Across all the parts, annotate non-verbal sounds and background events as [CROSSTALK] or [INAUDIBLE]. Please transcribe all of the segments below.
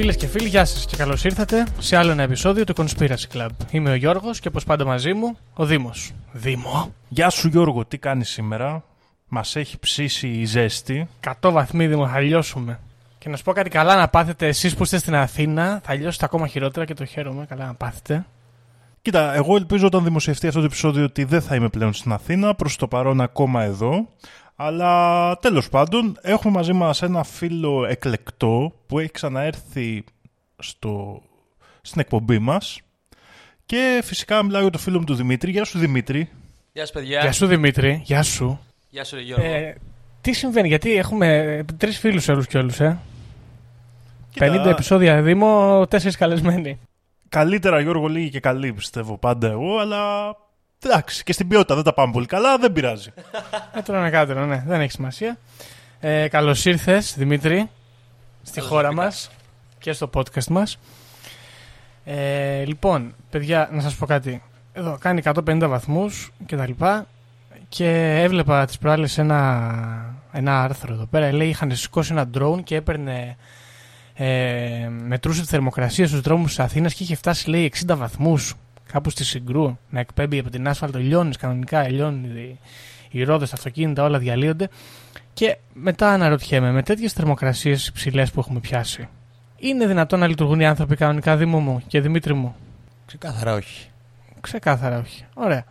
The Conspiracy Club. Φίλες και φίλοι, γεια σας και καλώς ήρθατε σε άλλο ένα επεισόδιο του Conspiracy Club. Είμαι ο Γιώργος και όπως πάντα μαζί μου, ο Δήμος. Δήμο. Γεια σου Γιώργο, τι κάνεις σήμερα; Μας έχει ψήσει η ζέστη. 100 βαθμοί Δήμο, θα λιώσουμε. Και να σου πω κάτι καλά να πάθετε εσείς που είστε στην Αθήνα, θα λιώσετε ακόμα χειρότερα και το χαίρομαι. Καλά να πάθετε. Κοίτα, εγώ ελπίζω όταν δημοσιευτεί αυτό το επεισόδιο ότι δεν θα είμαι πλέον στην Αθήνα, προς το παρόν ακόμα εδώ. Αλλά τέλος πάντων, έχουμε μαζί μας ένα φίλο εκλεκτό που έχει ξαναέρθει στο... στην εκπομπή μας. Και φυσικά μιλάω για το φίλο μου του Δημήτρη. Γεια σου Δημήτρη. Γεια σου, παιδιά. Γεια σου Δημήτρη, γεια σου. Γεια σου, ρε Γιώργο. Ε, τι συμβαίνει, γιατί έχουμε τρεις φίλους όλους και όλους, ε. 50 επεισόδια Δήμο, 4 καλεσμένοι. Καλύτερα Γιώργο λίγη και καλή πιστεύω πάντα εγώ, αλλά εντάξει και στην ποιότητα δεν τα πάμε πολύ καλά, δεν πειράζει. Έτρωνα ένα κάτω, ναι, δεν έχει σημασία. Ε, Καλώς ήρθες, Δημήτρη, στη Καλώς χώρα ήρθα. μας και στο podcast μας. Ε, λοιπόν, παιδιά, να σας πω κάτι. Εδώ κάνει 150 βαθμούς και τα λοιπά. Και έβλεπα τις προάλλες ένα, ένα άρθρο εδώ πέρα. Λέει είχαν σηκώσει ένα drone και έπαιρνε. Ε, μετρούσε τη θερμοκρασία στους δρόμους της Αθήνας και είχε φτάσει λέει 60 βαθμούς κάπου στη Συγκρού να εκπέμπει από την άσφαλτο λιώνεις κανονικά λιώνει οι, οι ρόδες, τα αυτοκίνητα όλα διαλύονται και μετά αναρωτιέμαι με τέτοιες θερμοκρασίες υψηλές που έχουμε πιάσει είναι δυνατόν να λειτουργούν οι άνθρωποι κανονικά Δήμο μου και Δημήτρη μου; Ξεκάθαρα όχι. Ξεκάθαρα όχι. Ωραία.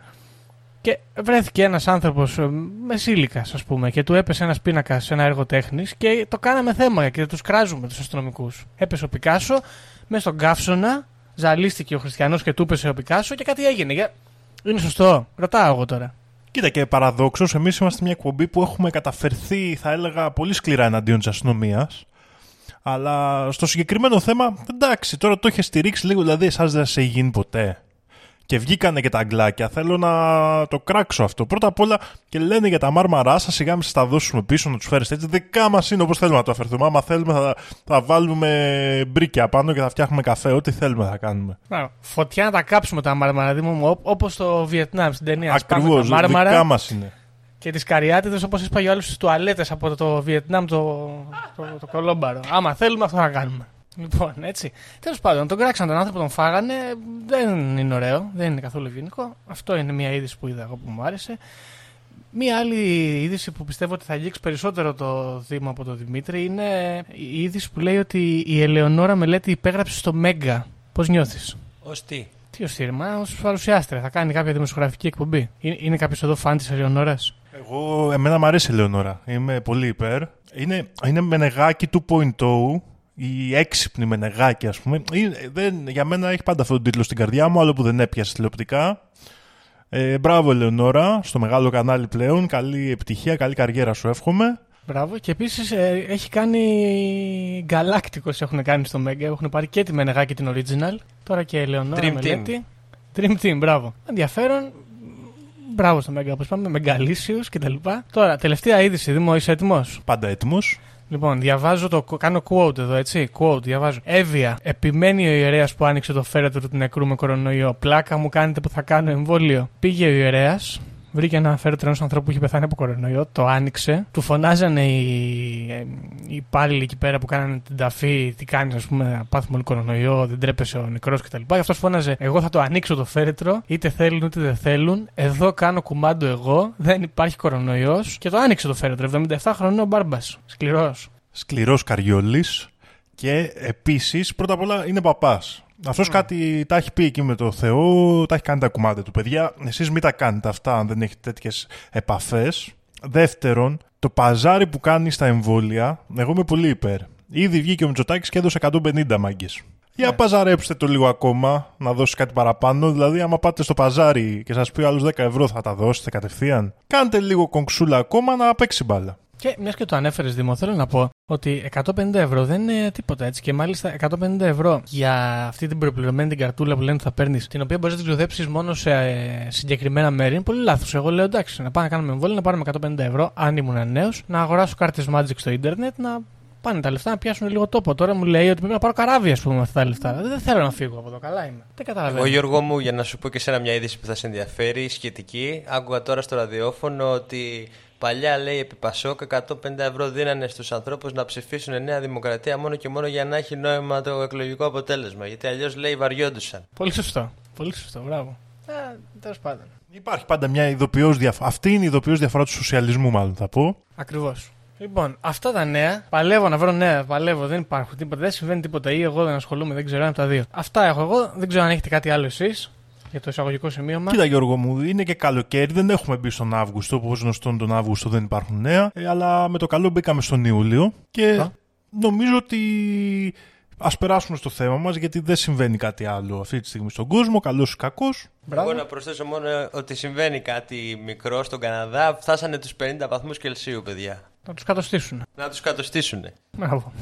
Και βρέθηκε ένας άνθρωπος μεσήλικα, ας πούμε, και του έπεσε ένας πίνακας σε ένα έργο τέχνης και το κάναμε θέμα και τους κράζουμε τους αστυνομικούς. Έπεσε ο Πικάσο, μέσα στον καύσωνα, ζαλίστηκε ο Χριστιανός και του έπεσε ο Πικάσο και κάτι έγινε. Για- Είναι σωστό. Ρωτάω εγώ τώρα. Κοίτα και παραδόξως, εμείς είμαστε μια εκπομπή που έχουμε καταφερθεί, θα έλεγα, πολύ σκληρά εναντίον της αστυνομίας. Αλλά στο συγκεκριμένο θέμα, εντάξει, τώρα το είχε στηρίξει λίγο, δηλαδή εσάς δεν σε έχει γίνει ποτέ. Και βγήκανε και τα αγγλάκια. Θέλω να το κράξω αυτό. Πρώτα απ' όλα και λένε για τα μάρμαρά σας, σιγά μην σας τα δώσουμε πίσω, να τους φέρετε έτσι. Δικά μας είναι όπως θέλουμε να το αφαιρθούμε. Άμα θέλουμε, θα, θα βάλουμε μπρίκια πάνω και θα φτιάχνουμε καφέ. Ό,τι θέλουμε θα κάνουμε. Μπράβο. Φωτιά να τα κάψουμε τα μάρμαρα, Δήμο μου, όπως στο Βιετνάμ στην ταινία. Σπάμε Ακριβώς. Τα μάρμαρα Δικά μας είναι. και τις καριάτιδες όπως έσπαγε ο άλλο στι τουαλέτες από το Βιετνάμ το, το, το κολόμπαρο. Άμα θέλουμε, αυτό θα κάνουμε. Λοιπόν, έτσι. Τέλος πάντων, τον κράξαν τον άνθρωπο, τον φάγανε. Δεν είναι ωραίο, δεν είναι καθόλου ευγενικό. Αυτό είναι μια είδηση που είδα εγώ που μου άρεσε. Μία άλλη είδηση που πιστεύω ότι θα αγγίξει περισσότερο το Δήμο από τον Δημήτρη είναι η είδηση που λέει ότι η Ελεονόρα Μελέτη υπέγραψε στο Μέγκα. Πώς νιώθεις; Ω τι; Τι ως θύρμα, ως παρουσιάστρια. Θα κάνει κάποια δημοσιογραφική εκπομπή. Είναι, είναι κάποιος εδώ φαν της Ελεονόρας; Εγώ, εμένα μου αρέσει η Λεωνόρα. Είμαι πολύ υπέρ. Είναι, είναι μενεγάκι 2.0 η έξυπνη μενεγάκι, ας πούμε. Είναι- δεν, για μένα έχει πάντα αυτόν τον τίτλο στην καρδιά μου, άλλο που δεν έπιασε τηλεοπτικά. Ε, μπράβο, Ελεονόρα, στο μεγάλο κανάλι πλέον. Καλή επιτυχία, καλή καριέρα σου εύχομαι. Μπράβο. Και επίσης έχει κάνει. Γκαλάκτικο έχουν κάνει στο Μέγκα. Έχουν πάρει και τη Μενεγά και την Original. Τώρα και η Ελεονόρα Dream Μελέτη. Dream Team, μπράβο. Ενδιαφέρον. Μπράβο στο Μέγκα, όπως είπαμε, μεγαλήσιου κτλ. Τώρα, τελευταία είδηση, Δήμο, είσαι έτοιμος; Πάντα έτοιμος. Λοιπόν, διαβάζω το. Κάνω quote εδώ, έτσι. Quote, διαβάζω. Εύβοια. Επιμένει ο ιερέας που άνοιξε το φέρετρο του νεκρού με κορονοϊό. Πλάκα μου κάνετε που θα κάνω εμβόλιο. Πήγε ο ιερέας. Βρήκε ένα φέρετρο ενό ανθρώπου που είχε πεθάνει από κορονοϊό. Το άνοιξε. Του φωνάζανε οι, ε, οι υπάλληλοι εκεί πέρα που κάνανε την ταφή. Τι κάνεις, ας πούμε, να πάθουμε όλοι κορονοϊό. Δεν τρέπεσε ο νεκρός κτλ. Και αυτός φώναζε. Εγώ θα το ανοίξω το φέρετρο. Είτε θέλουν είτε δεν θέλουν. Εδώ κάνω κουμάντο εγώ. Δεν υπάρχει κορονοϊός. Και το άνοιξε το φέρετρο. 77 χρονών ο μπάρμπας. Σκληρός. Σκληρός Καριόλης. Και επίσης, πρώτα απ' όλα είναι παπάς. Αυτός κάτι τα έχει πει εκεί με το Θεό, τα έχει κάνει τα κουμάντα του. Παιδιά, εσείς μην τα κάνετε αυτά αν δεν έχετε τέτοιες επαφές. Δεύτερον, το παζάρι που κάνει στα εμβόλια, εγώ είμαι πολύ υπέρ. Ήδη βγήκε ο Μητσοτάκης και έδωσε 150 μάγκες. Για Ναι. παζαρέψτε το λίγο ακόμα, να δώσει κάτι παραπάνω. Δηλαδή, άμα πάτε στο παζάρι και σας πει άλλου 10 ευρώ, θα τα δώσετε κατευθείαν. Κάντε λίγο κονξούλα ακόμα να παίξει μπάλα. Και μιας και το ανέφερες, Δήμο, θέλω να πω ότι 150 ευρώ δεν είναι τίποτα έτσι. Και μάλιστα 150 ευρώ για αυτή την προπληρωμένη την καρτούλα που λένε ότι θα παίρνεις, την οποία μπορείς να την ξοδέψεις μόνο σε ε, συγκεκριμένα μέρη, είναι πολύ λάθος. Εγώ λέω εντάξει, να πάμε να κάνουμε εμβόλιο, να πάρουμε 150 ευρώ, αν ήμουν νέος, να αγοράσω κάρτες Magic στο ίντερνετ, να πάνε τα λεφτά να πιάσουν λίγο τόπο. Τώρα μου λέει ότι πρέπει να πάρω καράβι, ας πούμε, με αυτά τα λεφτά. Δεν θέλω να φύγω από εδώ, καλά είμαι. Δεν καταλαβαίνω. Εγώ, Γιώργο μου, για να σου πω και σένα μια είδηση που θα σε ενδιαφέρει, σχετική. Άκουγα τώρα στο ραδιόφωνο ότι Παλιά λέει επί Πασόκ 150 ευρώ δίνανε στους ανθρώπους να ψηφίσουν Νέα Δημοκρατία μόνο και μόνο για να έχει νόημα το εκλογικό αποτέλεσμα. Γιατί αλλιώς λέει βαριόντουσαν. Πολύ σωστό. Πολύ σωστό, μπράβο. Ε, Τέλος πάντων. Υπάρχει πάντα μια ειδοποιώς διαφορά. Αυτή είναι η ειδοποιώς διαφορά του σοσιαλισμού, μάλλον θα πω. Ακριβώς. Λοιπόν, αυτά τα νέα. Παλεύω να βρω νέα. Παλεύω, δεν υπάρχουν τίποτα. Δεν συμβαίνει τίποτα. Ή εγώ δεν ασχολούμαι, δεν ξέρω ένα από τα δύο. Αυτά έχω εγώ. Δεν ξέρω αν έχετε κάτι άλλο εσείς για το εισαγωγικό σημείωμα. Κοίτα, Γιώργο μου, είναι και καλοκαίρι. Δεν έχουμε μπει στον Αύγουστο. Όπως γνωστόν τον Αύγουστο δεν υπάρχουν νέα. Ε, αλλά με το καλό μπήκαμε στον Ιούλιο. Και Α. νομίζω ότι ας περάσουμε στο θέμα μας, γιατί δεν συμβαίνει κάτι άλλο αυτή τη στιγμή στον κόσμο. Καλός ή κακός. Μπράβο. Εγώ να προσθέσω μόνο ότι συμβαίνει κάτι μικρό στον Καναδά. Φτάσανε τους 50 βαθμούς Κελσίου, παιδιά. Να τους κατοστήσουν. Να τους κατοστήσουν. Μπράβο.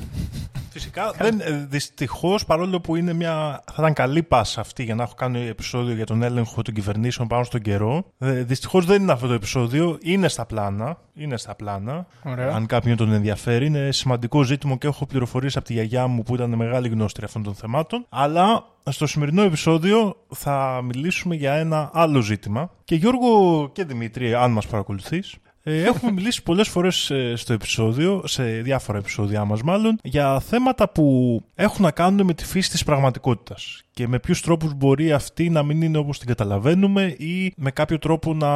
Φυσικά, δεν, ε, δυστυχώς, παρόλο που είναι μια, θα ήταν καλή πάσα αυτή για να έχω κάνει επεισόδιο για τον έλεγχο των κυβερνήσεων πάνω στον καιρό. Ε, δυστυχώς δεν είναι αυτό το επεισόδιο, είναι στα πλάνα. Είναι στα πλάνα. Ωραία. Αν κάποιον τον ενδιαφέρει, είναι σημαντικό ζήτημα και έχω πληροφορίες από τη γιαγιά μου που ήταν μεγάλη γνώστρια αυτών των θεμάτων. Αλλά στο σημερινό επεισόδιο θα μιλήσουμε για ένα άλλο ζήτημα. Και Γιώργο και Δημήτρη, αν μας παρακολουθείς, ε, έχουμε μιλήσει πολλές φορές ε, στο επεισόδιο, σε διάφορα επεισόδια μας μάλλον, για θέματα που έχουν να κάνουν με τη φύση της πραγματικότητας και με ποιους τρόπους μπορεί αυτή να μην είναι όπως την καταλαβαίνουμε ή με κάποιο τρόπο να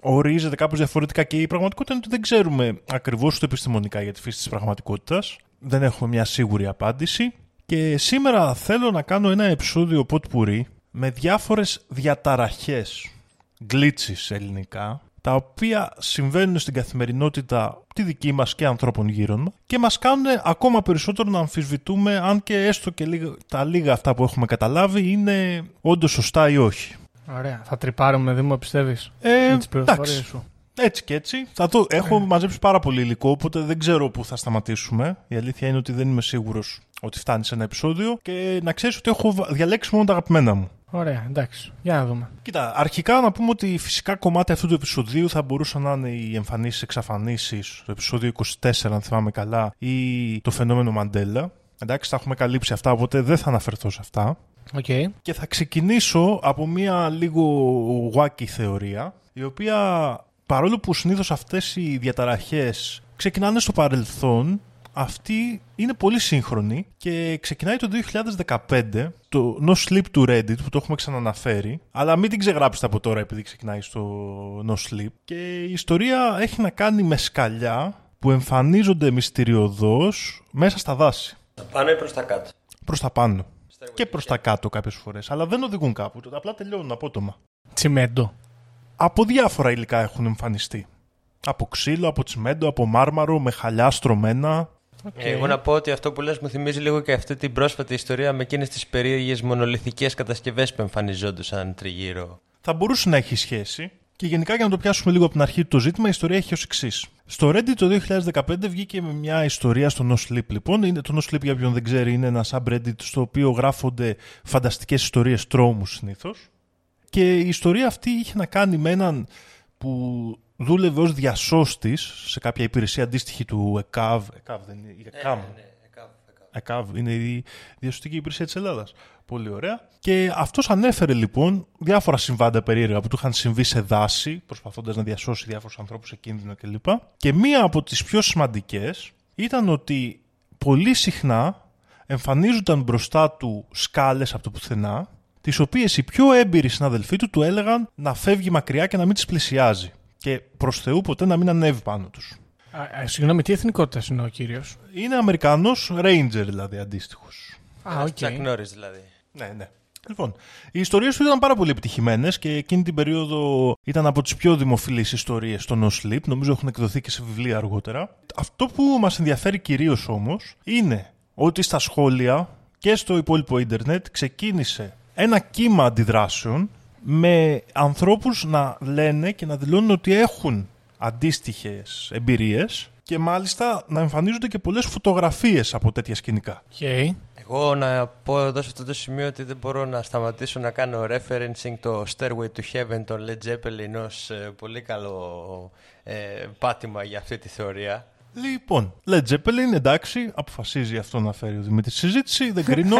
ορίζεται κάπως διαφορετικά και η πραγματικότητα είναι ότι δεν ξέρουμε ακριβώς το επιστημονικά για τη φύση της πραγματικότητας. Δεν έχουμε μια σίγουρη απάντηση. Και σήμερα θέλω να κάνω ένα επεισόδιο ποτπουρί με διάφορες διαταραχές, glitches ελληνικά, τα οποία συμβαίνουν στην καθημερινότητα τη δική μας και ανθρώπων γύρω μας και μας κάνουν ακόμα περισσότερο να αμφισβητούμε αν και έστω και λίγα, τα λίγα αυτά που έχουμε καταλάβει είναι όντως σωστά ή όχι. Ωραία. Θα τρυπάρουμε, Δήμο, πιστεύεις. Ε, με τις πληροφορίες εντάξει, σου; Έτσι και έτσι. Θα το, έχω μαζέψει πάρα πολύ υλικό, οπότε δεν ξέρω πού θα σταματήσουμε. Η αλήθεια είναι ότι δεν είμαι σίγουρος ότι φτάνει σε ένα επεισόδιο και να ξέρεις ότι έχω βα- διαλέξει μόνο τα αγαπημένα μου. Ωραία, εντάξει. Για να δούμε. Κοίτα, αρχικά να πούμε ότι φυσικά κομμάτι αυτού του επεισοδίου θα μπορούσαν να είναι οι εμφανίσεις εξαφανίσεις, το επεισόδιο 24, αν θυμάμαι καλά, ή το φαινόμενο Μαντέλα. Εντάξει, τα έχουμε καλύψει αυτά, οπότε δεν θα αναφερθώ σε αυτά. Οκ. Και θα ξεκινήσω από μια λίγο wacky θεωρία, η οποία παρόλο που συνήθως αυτές οι διαταραχές ξεκινάνε στο παρελθόν, αυτή είναι πολύ σύγχρονη και ξεκινάει το 2015 το No Sleep του Reddit που το έχουμε ξαναναφέρει αλλά μην την ξεγράψετε από τώρα επειδή ξεκινάει στο No Sleep. Και η ιστορία έχει να κάνει με σκαλιά που εμφανίζονται μυστηριωδώς μέσα στα δάση. Πάνω ή προς τα κάτω; προς τα πάνω. Και προς τα κάτω κάποιες φορές αλλά δεν οδηγούν κάπου, απλά τελειώνουν απότομα. Τσιμέντο. Από διάφορα υλικά έχουν εμφανιστεί. Από ξύλο, από τσιμέντο, από μάρμαρο, με χαλιά στρωμένα. Ε, Εγώ να πω ότι αυτό που λες μου θυμίζει λίγο και αυτή την πρόσφατη ιστορία με εκείνες τις περίεργες μονολιθικές κατασκευές που εμφανιζόντουσαν τριγύρω. Θα μπορούσε να έχει σχέση. Και γενικά για να το πιάσουμε λίγο από την αρχή το ζήτημα, η ιστορία έχει ως εξής. Στο Reddit το 2015 βγήκε με μια ιστορία στο No Sleep λοιπόν. Είναι, το No Sleep για ποιον δεν ξέρει είναι ένα subreddit στο οποίο γράφονται φανταστικές ιστορίες τρόμους συνήθως. Και η ιστορία αυτή είχε να κάνει με έναν που δούλευε ως διασώστης σε κάποια υπηρεσία αντίστοιχη του ΕΚΑΒ. ΕΚΑΒ δεν είναι, η ΕΚΑΜ. ΕΚΑΒ είναι η διασωστική υπηρεσία της Ελλάδας. Πολύ ωραία. Και αυτός ανέφερε λοιπόν διάφορα συμβάντα περίεργα που του είχαν συμβεί σε δάση, προσπαθώντας να διασώσει διάφορους ανθρώπους σε κίνδυνο κλπ. Και μία από τις πιο σημαντικές ήταν ότι πολύ συχνά εμφανίζονταν μπροστά του σκάλες από το πουθενά, τις οποίες οι πιο έμπειροι συναδελφοί του του έλεγαν να φεύγει μακριά και να μην τις πλησιάζει. Και προς Θεού ποτέ να μην ανέβει πάνω τους. Α, α, συγγνώμη, τι εθνικότητας είναι ο κύριος; Είναι Αμερικανός Ranger δηλαδή αντίστοιχος. Α, οκ. Τσακ Νόρις δηλαδή. Ναι, ναι. Λοιπόν, οι ιστορίες του ήταν πάρα πολύ επιτυχημένες και εκείνη την περίοδο ήταν από τις πιο δημοφιλείς ιστορίες στο No Sleep. Νομίζω έχουν εκδοθεί και σε βιβλία αργότερα. Αυτό που μας ενδιαφέρει κυρίως όμως είναι ότι στα σχόλια και στο υπόλοιπο ίντερνετ ξεκίνησε ένα κύμα αντιδράσεων με ανθρώπους να λένε και να δηλώνουν ότι έχουν αντίστοιχες εμπειρίες και μάλιστα να εμφανίζονται και πολλές φωτογραφίες από τέτοια σκηνικά. Οκ. Εγώ να πω εδώ σε αυτό το σημείο ότι δεν μπορώ να σταματήσω να κάνω referencing το Stairway to Heaven των Led Zeppelin ως ε, πολύ καλό ε, πάτημα για αυτή τη θεωρία. Λοιπόν, Led Zeppelin, εντάξει, αποφασίζει αυτό να φέρει ο Δημήτρης συζήτηση, δεν κρίνω.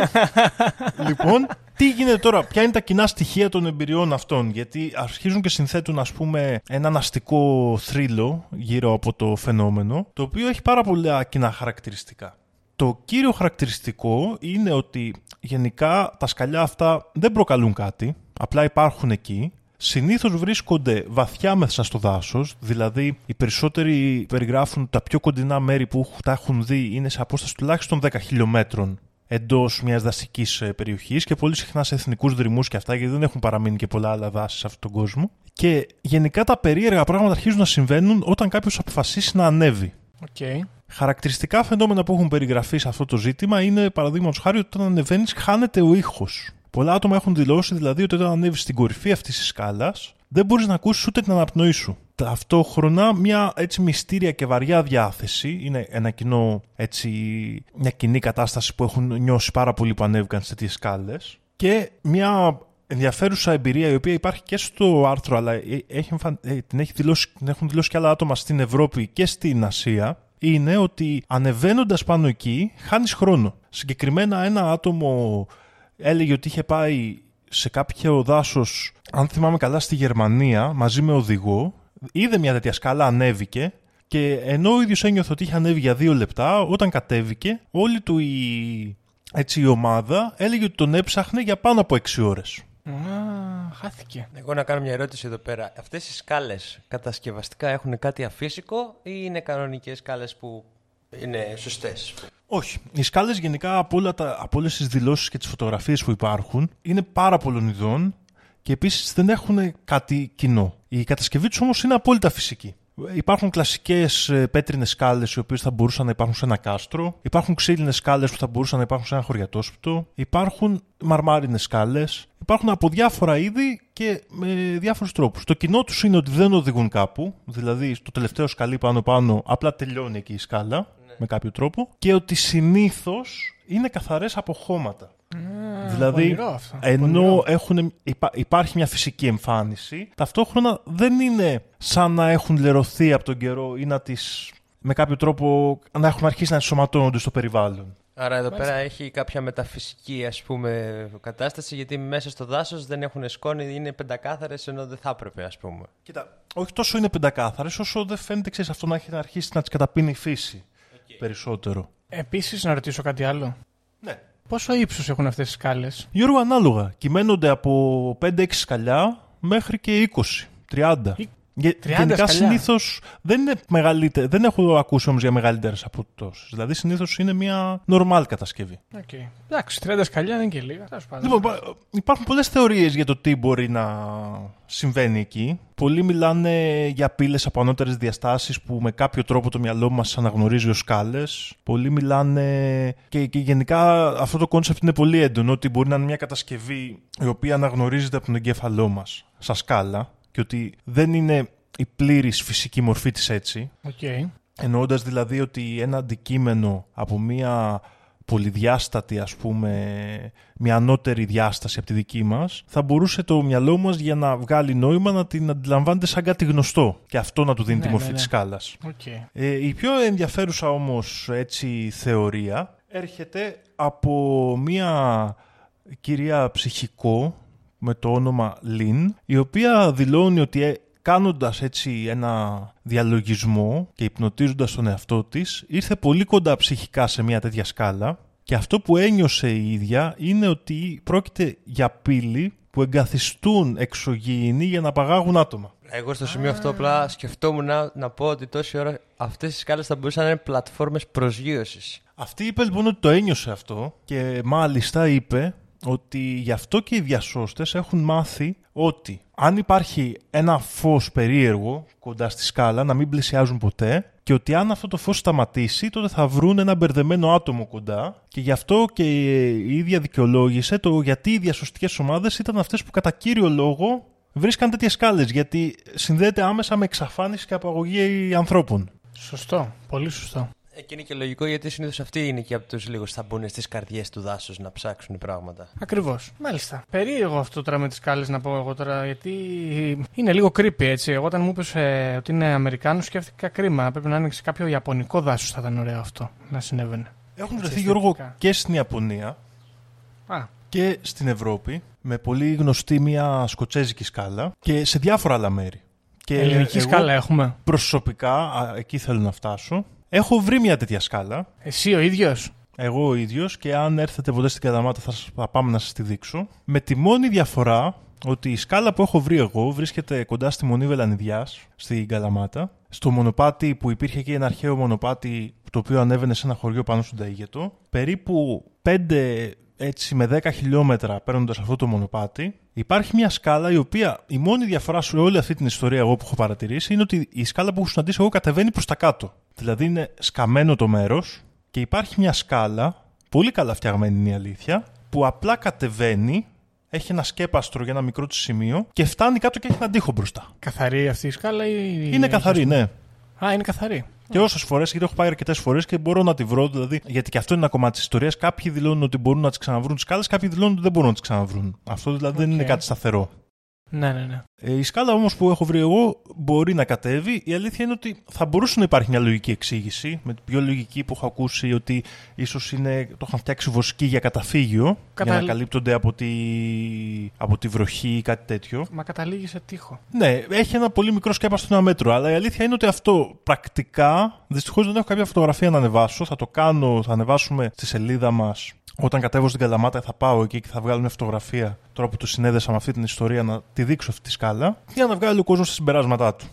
[LAUGHS] λοιπόν, τι γίνεται τώρα, ποια είναι τα κοινά στοιχεία των εμπειριών αυτών, γιατί αρχίζουν και συνθέτουν, ας πούμε, έναν αστικό θρύλο γύρω από το φαινόμενο, το οποίο έχει πάρα πολλά κοινά χαρακτηριστικά. Το κύριο χαρακτηριστικό είναι ότι γενικά τα σκαλιά αυτά δεν προκαλούν κάτι, απλά υπάρχουν εκεί συνήθως βρίσκονται βαθιά μέσα στο δάσος, δηλαδή οι περισσότεροι περιγράφουν τα πιο κοντινά μέρη που τα έχουν δει είναι σε απόσταση τουλάχιστον 10 χιλιόμετρων εντός μιας δασικής ε, περιοχής και πολύ συχνά σε εθνικούς δρυμούς και αυτά, γιατί δεν έχουν παραμείνει και πολλά άλλα δάση σε αυτόν τον κόσμο. Και γενικά τα περίεργα πράγματα αρχίζουν να συμβαίνουν όταν κάποιος αποφασίσει να ανέβει. Okay. Χαρακτηριστικά φαινόμενα που έχουν περιγραφεί σε αυτό το ζήτημα είναι, παραδείγματος χάρη, ότι όταν ανεβαίνεις, χάνεται ο ήχος. Πολλά άτομα έχουν δηλώσει δηλαδή ότι όταν ανέβεις στην κορυφή αυτής της σκάλας, δεν μπορείς να ακούσεις ούτε την αναπνοή σου. Ταυτόχρονα μια έτσι μυστήρια και βαριά διάθεση, είναι ένα κοινό, έτσι, μια κοινή κατάσταση που έχουν νιώσει πάρα πολλοί που ανέβηκαν σε τέτοιε σκάλες. Και μια ενδιαφέρουσα εμπειρία η οποία υπάρχει και στο άρθρο αλλά έχει, ε, την, έχει δηλώσει, την έχουν δηλώσει και άλλα άτομα στην Ευρώπη και στην Ασία είναι ότι ανεβαίνοντας πάνω εκεί χάνεις χρόνο. Συγκεκριμένα ένα άτομο έλεγε ότι είχε πάει σε κάποιο δάσος, αν θυμάμαι καλά, στη Γερμανία μαζί με οδηγό. Είδε μια τέτοια σκάλα, ανέβηκε και ενώ ο ίδιος ένιωθε ότι είχε ανέβει για δύο λεπτά, όταν κατέβηκε, όλη του η, έτσι, η ομάδα έλεγε ότι τον έψαχνε για πάνω από 6 ώρες. Α, χάθηκε. Εγώ να κάνω μια ερώτηση εδώ πέρα. Αυτές οι σκάλες κατασκευαστικά έχουν κάτι αφύσικο ή είναι κανονικές σκάλες που είναι σωστές. Όχι. Οι σκάλες γενικά από, όλα τα, από όλες τις δηλώσεις και τις φωτογραφίες που υπάρχουν είναι πάρα πολλών ειδών και επίσης δεν έχουν κάτι κοινό. Η κατασκευή τους όμως είναι απόλυτα φυσική. Υπάρχουν κλασικές πέτρινες σκάλες οι οποίες θα μπορούσαν να υπάρχουν σε ένα κάστρο. Υπάρχουν ξύλινες σκάλες που θα μπορούσαν να υπάρχουν σε ένα χωριατόσπιτο. Υπάρχουν μαρμάρινες σκάλες. Υπάρχουν από διάφορα είδη και με διάφορους τρόπους. Το κοινό τους είναι ότι δεν οδηγούν κάπου. Δηλαδή, στο τελευταίο σκαλί πάνω-πάνω απλά τελειώνει εκεί η σκάλα με κάποιο τρόπο και ότι συνήθως είναι καθαρές από χώματα. δηλαδή, αυτό. ενώ έχουν, υπάρχει μια φυσική εμφάνιση, ταυτόχρονα δεν είναι σαν να έχουν λερωθεί από τον καιρό ή να τις, με κάποιο τρόπο να έχουν αρχίσει να ενσωματώνονται στο περιβάλλον. Άρα εδώ πέρα έχει κάποια μεταφυσική ας πούμε κατάσταση γιατί μέσα στο δάσος δεν έχουν σκόνη, είναι πεντακάθαρες ενώ δεν θα έπρεπε ας πούμε. Κοίτα, όχι τόσο είναι πεντακάθαρες όσο δεν φαίνεται ξέρεις, αυτό να έχει αρχίσει να τις καταπίνει η φύση περισσότερο. Επίσης, να ρωτήσω κάτι άλλο. Ναι. Πόσο ύψος έχουν αυτές οι σκάλες, Γιώργο, ανάλογα. Κυμαίνονται από 5-6 σκαλιά μέχρι και 20, 30. Γενικά συνήθως δεν είναι μεγαλύτερες. Δεν έχω ακούσει όμως για μεγαλύτερες από τόσες. Δηλαδή συνήθως είναι μια normal κατασκευή. Okay. Εντάξει, 30 σκαλιά είναι και λίγα. Λοιπόν, υπάρχουν πολλές θεωρίες για το τι μπορεί να συμβαίνει εκεί. Πολλοί μιλάνε για πύλες από ανώτερες διαστάσεις που με κάποιο τρόπο το μυαλό μας αναγνωρίζει ως σκάλες. Πολλοί μιλάνε. Και, και γενικά αυτό το κόνσεπτ είναι πολύ έντονο ότι μπορεί να είναι μια κατασκευή η οποία αναγνωρίζεται από τον εγκέφαλό μας σαν σκάλα και ότι δεν είναι η πλήρης φυσική μορφή της έτσι. Okay. Εννοώντας δηλαδή ότι ένα αντικείμενο από μια πολυδιάστατη ας πούμε, μια ανώτερη διάσταση από τη δική μας, θα μπορούσε το μυαλό μας για να βγάλει νόημα να την αντιλαμβάνεται σαν κάτι γνωστό και αυτό να του δίνει ναι, τη μορφή ναι, ναι. της σκάλας. Okay. Ε, η πιο ενδιαφέρουσα όμως έτσι θεωρία έρχεται από μια κυρία ψυχικό με το όνομα Λιν, η οποία δηλώνει ότι ε, κάνοντας έτσι ένα διαλογισμό και υπνοτίζοντας τον εαυτό της, ήρθε πολύ κοντά ψυχικά σε μια τέτοια σκάλα και αυτό που ένιωσε η ίδια είναι ότι πρόκειται για πύλη που εγκαθιστούν εξωγήινοι για να παγάγουν άτομα. Εγώ στο σημείο αυτό απλά σκεφτόμουν να, να πω ότι τόση ώρα αυτές οι σκάλες θα μπορούσαν να είναι πλατφόρμες προσγείωσης. Αυτή είπε λοιπόν ότι το ένιωσε αυτό και μάλιστα είπε ότι γι' αυτό και οι διασώστες έχουν μάθει ότι αν υπάρχει ένα φως περίεργο κοντά στη σκάλα να μην πλησιάζουν ποτέ και ότι αν αυτό το φως σταματήσει τότε θα βρουν ένα μπερδεμένο άτομο κοντά και γι' αυτό και η ίδια δικαιολόγησε το γιατί οι διασωστικές ομάδες ήταν αυτές που κατά κύριο λόγο βρίσκαν τέτοιες σκάλες γιατί συνδέεται άμεσα με εξαφάνιση και απαγωγή ανθρώπων. Σωστό, πολύ σωστό. Εκεί είναι και λογικό γιατί συνήθως αυτοί είναι και από τους λίγους θα μπουν στις καρδιές του δάσους να ψάξουν πράγματα. Ακριβώς. Μάλιστα. Περίεργο αυτό τώρα με τις σκάλες να πω εγώ τώρα, γιατί είναι λίγο creepy έτσι. Εγώ όταν μου είπες ε, ότι είναι Αμερικάνος, σκέφτηκα κρίμα. Πρέπει να είναι σε κάποιο Ιαπωνικό δάσος θα ήταν ωραίο αυτό να συνέβαινε. Έχουν βρεθεί Εξαισθητικά. Γιώργο και στην Ιαπωνία Α, και στην Ευρώπη με πολύ γνωστή μια σκοτσέζικη σκάλα και σε διάφορα άλλα μέρη. Και ελληνική εγώ σκάλα έχουμε. Προσωπικά, α, εκεί θέλω να φτάσω, έχω βρει μια τέτοια σκάλα. Εσύ ο ίδιος; Εγώ ο ίδιος και αν έρθετε ποτέ στην Καλαμάτα θα, σας- θα πάμε να σας τη δείξω. Με τη μόνη διαφορά ότι η σκάλα που έχω βρει εγώ βρίσκεται κοντά στη Μονή Βελανιδιάς, στην Καλαμάτα. Στο μονοπάτι που υπήρχε εκεί ένα αρχαίο μονοπάτι το οποίο ανέβαινε σε ένα χωριό πάνω στον Ταΐγετο. Περίπου 5 έτσι με 10 χιλιόμετρα παίρνοντας αυτό το μονοπάτι, υπάρχει μια σκάλα η οποία η μόνη διαφορά σε όλη αυτή την ιστορία εγώ που έχω παρατηρήσει είναι ότι η σκάλα που έχω συναντήσει εγώ κατεβαίνει προς τα κάτω. Δηλαδή είναι σκαμμένο το μέρος και υπάρχει μια σκάλα, πολύ καλά φτιαγμένη είναι η αλήθεια, που απλά κατεβαίνει, έχει ένα σκέπαστρο για ένα μικρό της σημείο και φτάνει κάτω και έχει έναν τοίχο μπροστά. Καθαρή αυτή η σκάλα ή. Είναι καθαρή, ναι. Α, είναι καθαρή. Και όσες φορές, γιατί έχω πάει αρκετές φορές και μπορώ να τη βρω, δηλαδή, γιατί και αυτό είναι ένα κομμάτι της ιστορίας. Κάποιοι δηλώνουν ότι μπορούν να τις ξαναβρούν τις σκάλες, κάποιοι δηλώνουν ότι δεν μπορούν να τις ξαναβρούν. Αυτό δηλαδή δεν είναι Οκ. κάτι σταθερό. Ναι, ναι, ναι. Ε, η σκάλα όμως που έχω βρει εγώ μπορεί να κατέβει. Η αλήθεια είναι ότι θα μπορούσε να υπάρχει μια λογική εξήγηση. Με την πιο λογική που έχω ακούσει ότι ίσως το είχαν φτιάξει βοσκή για καταφύγιο. Κατα- Για να καλύπτονται από τη, από τη βροχή ή κάτι τέτοιο. Μα καταλήγει σε τείχο. Ναι, έχει ένα πολύ μικρό σκέπαστο ένα μέτρο. Αλλά η αλήθεια είναι ότι αυτό πρακτικά. Δυστυχώς δεν έχω κάποια φωτογραφία να ανεβάσω. Θα το κάνω, θα ανεβάσουμε στη σελίδα μας. Όταν κατέβω στην Καλαμάτα θα πάω εκεί και θα βγάλω μια φωτογραφία τώρα που το συνέδεσα με αυτή την ιστορία να τη δείξω αυτή τη σκάλα για να βγάλει ο κόσμος τα συμπεράσματά του.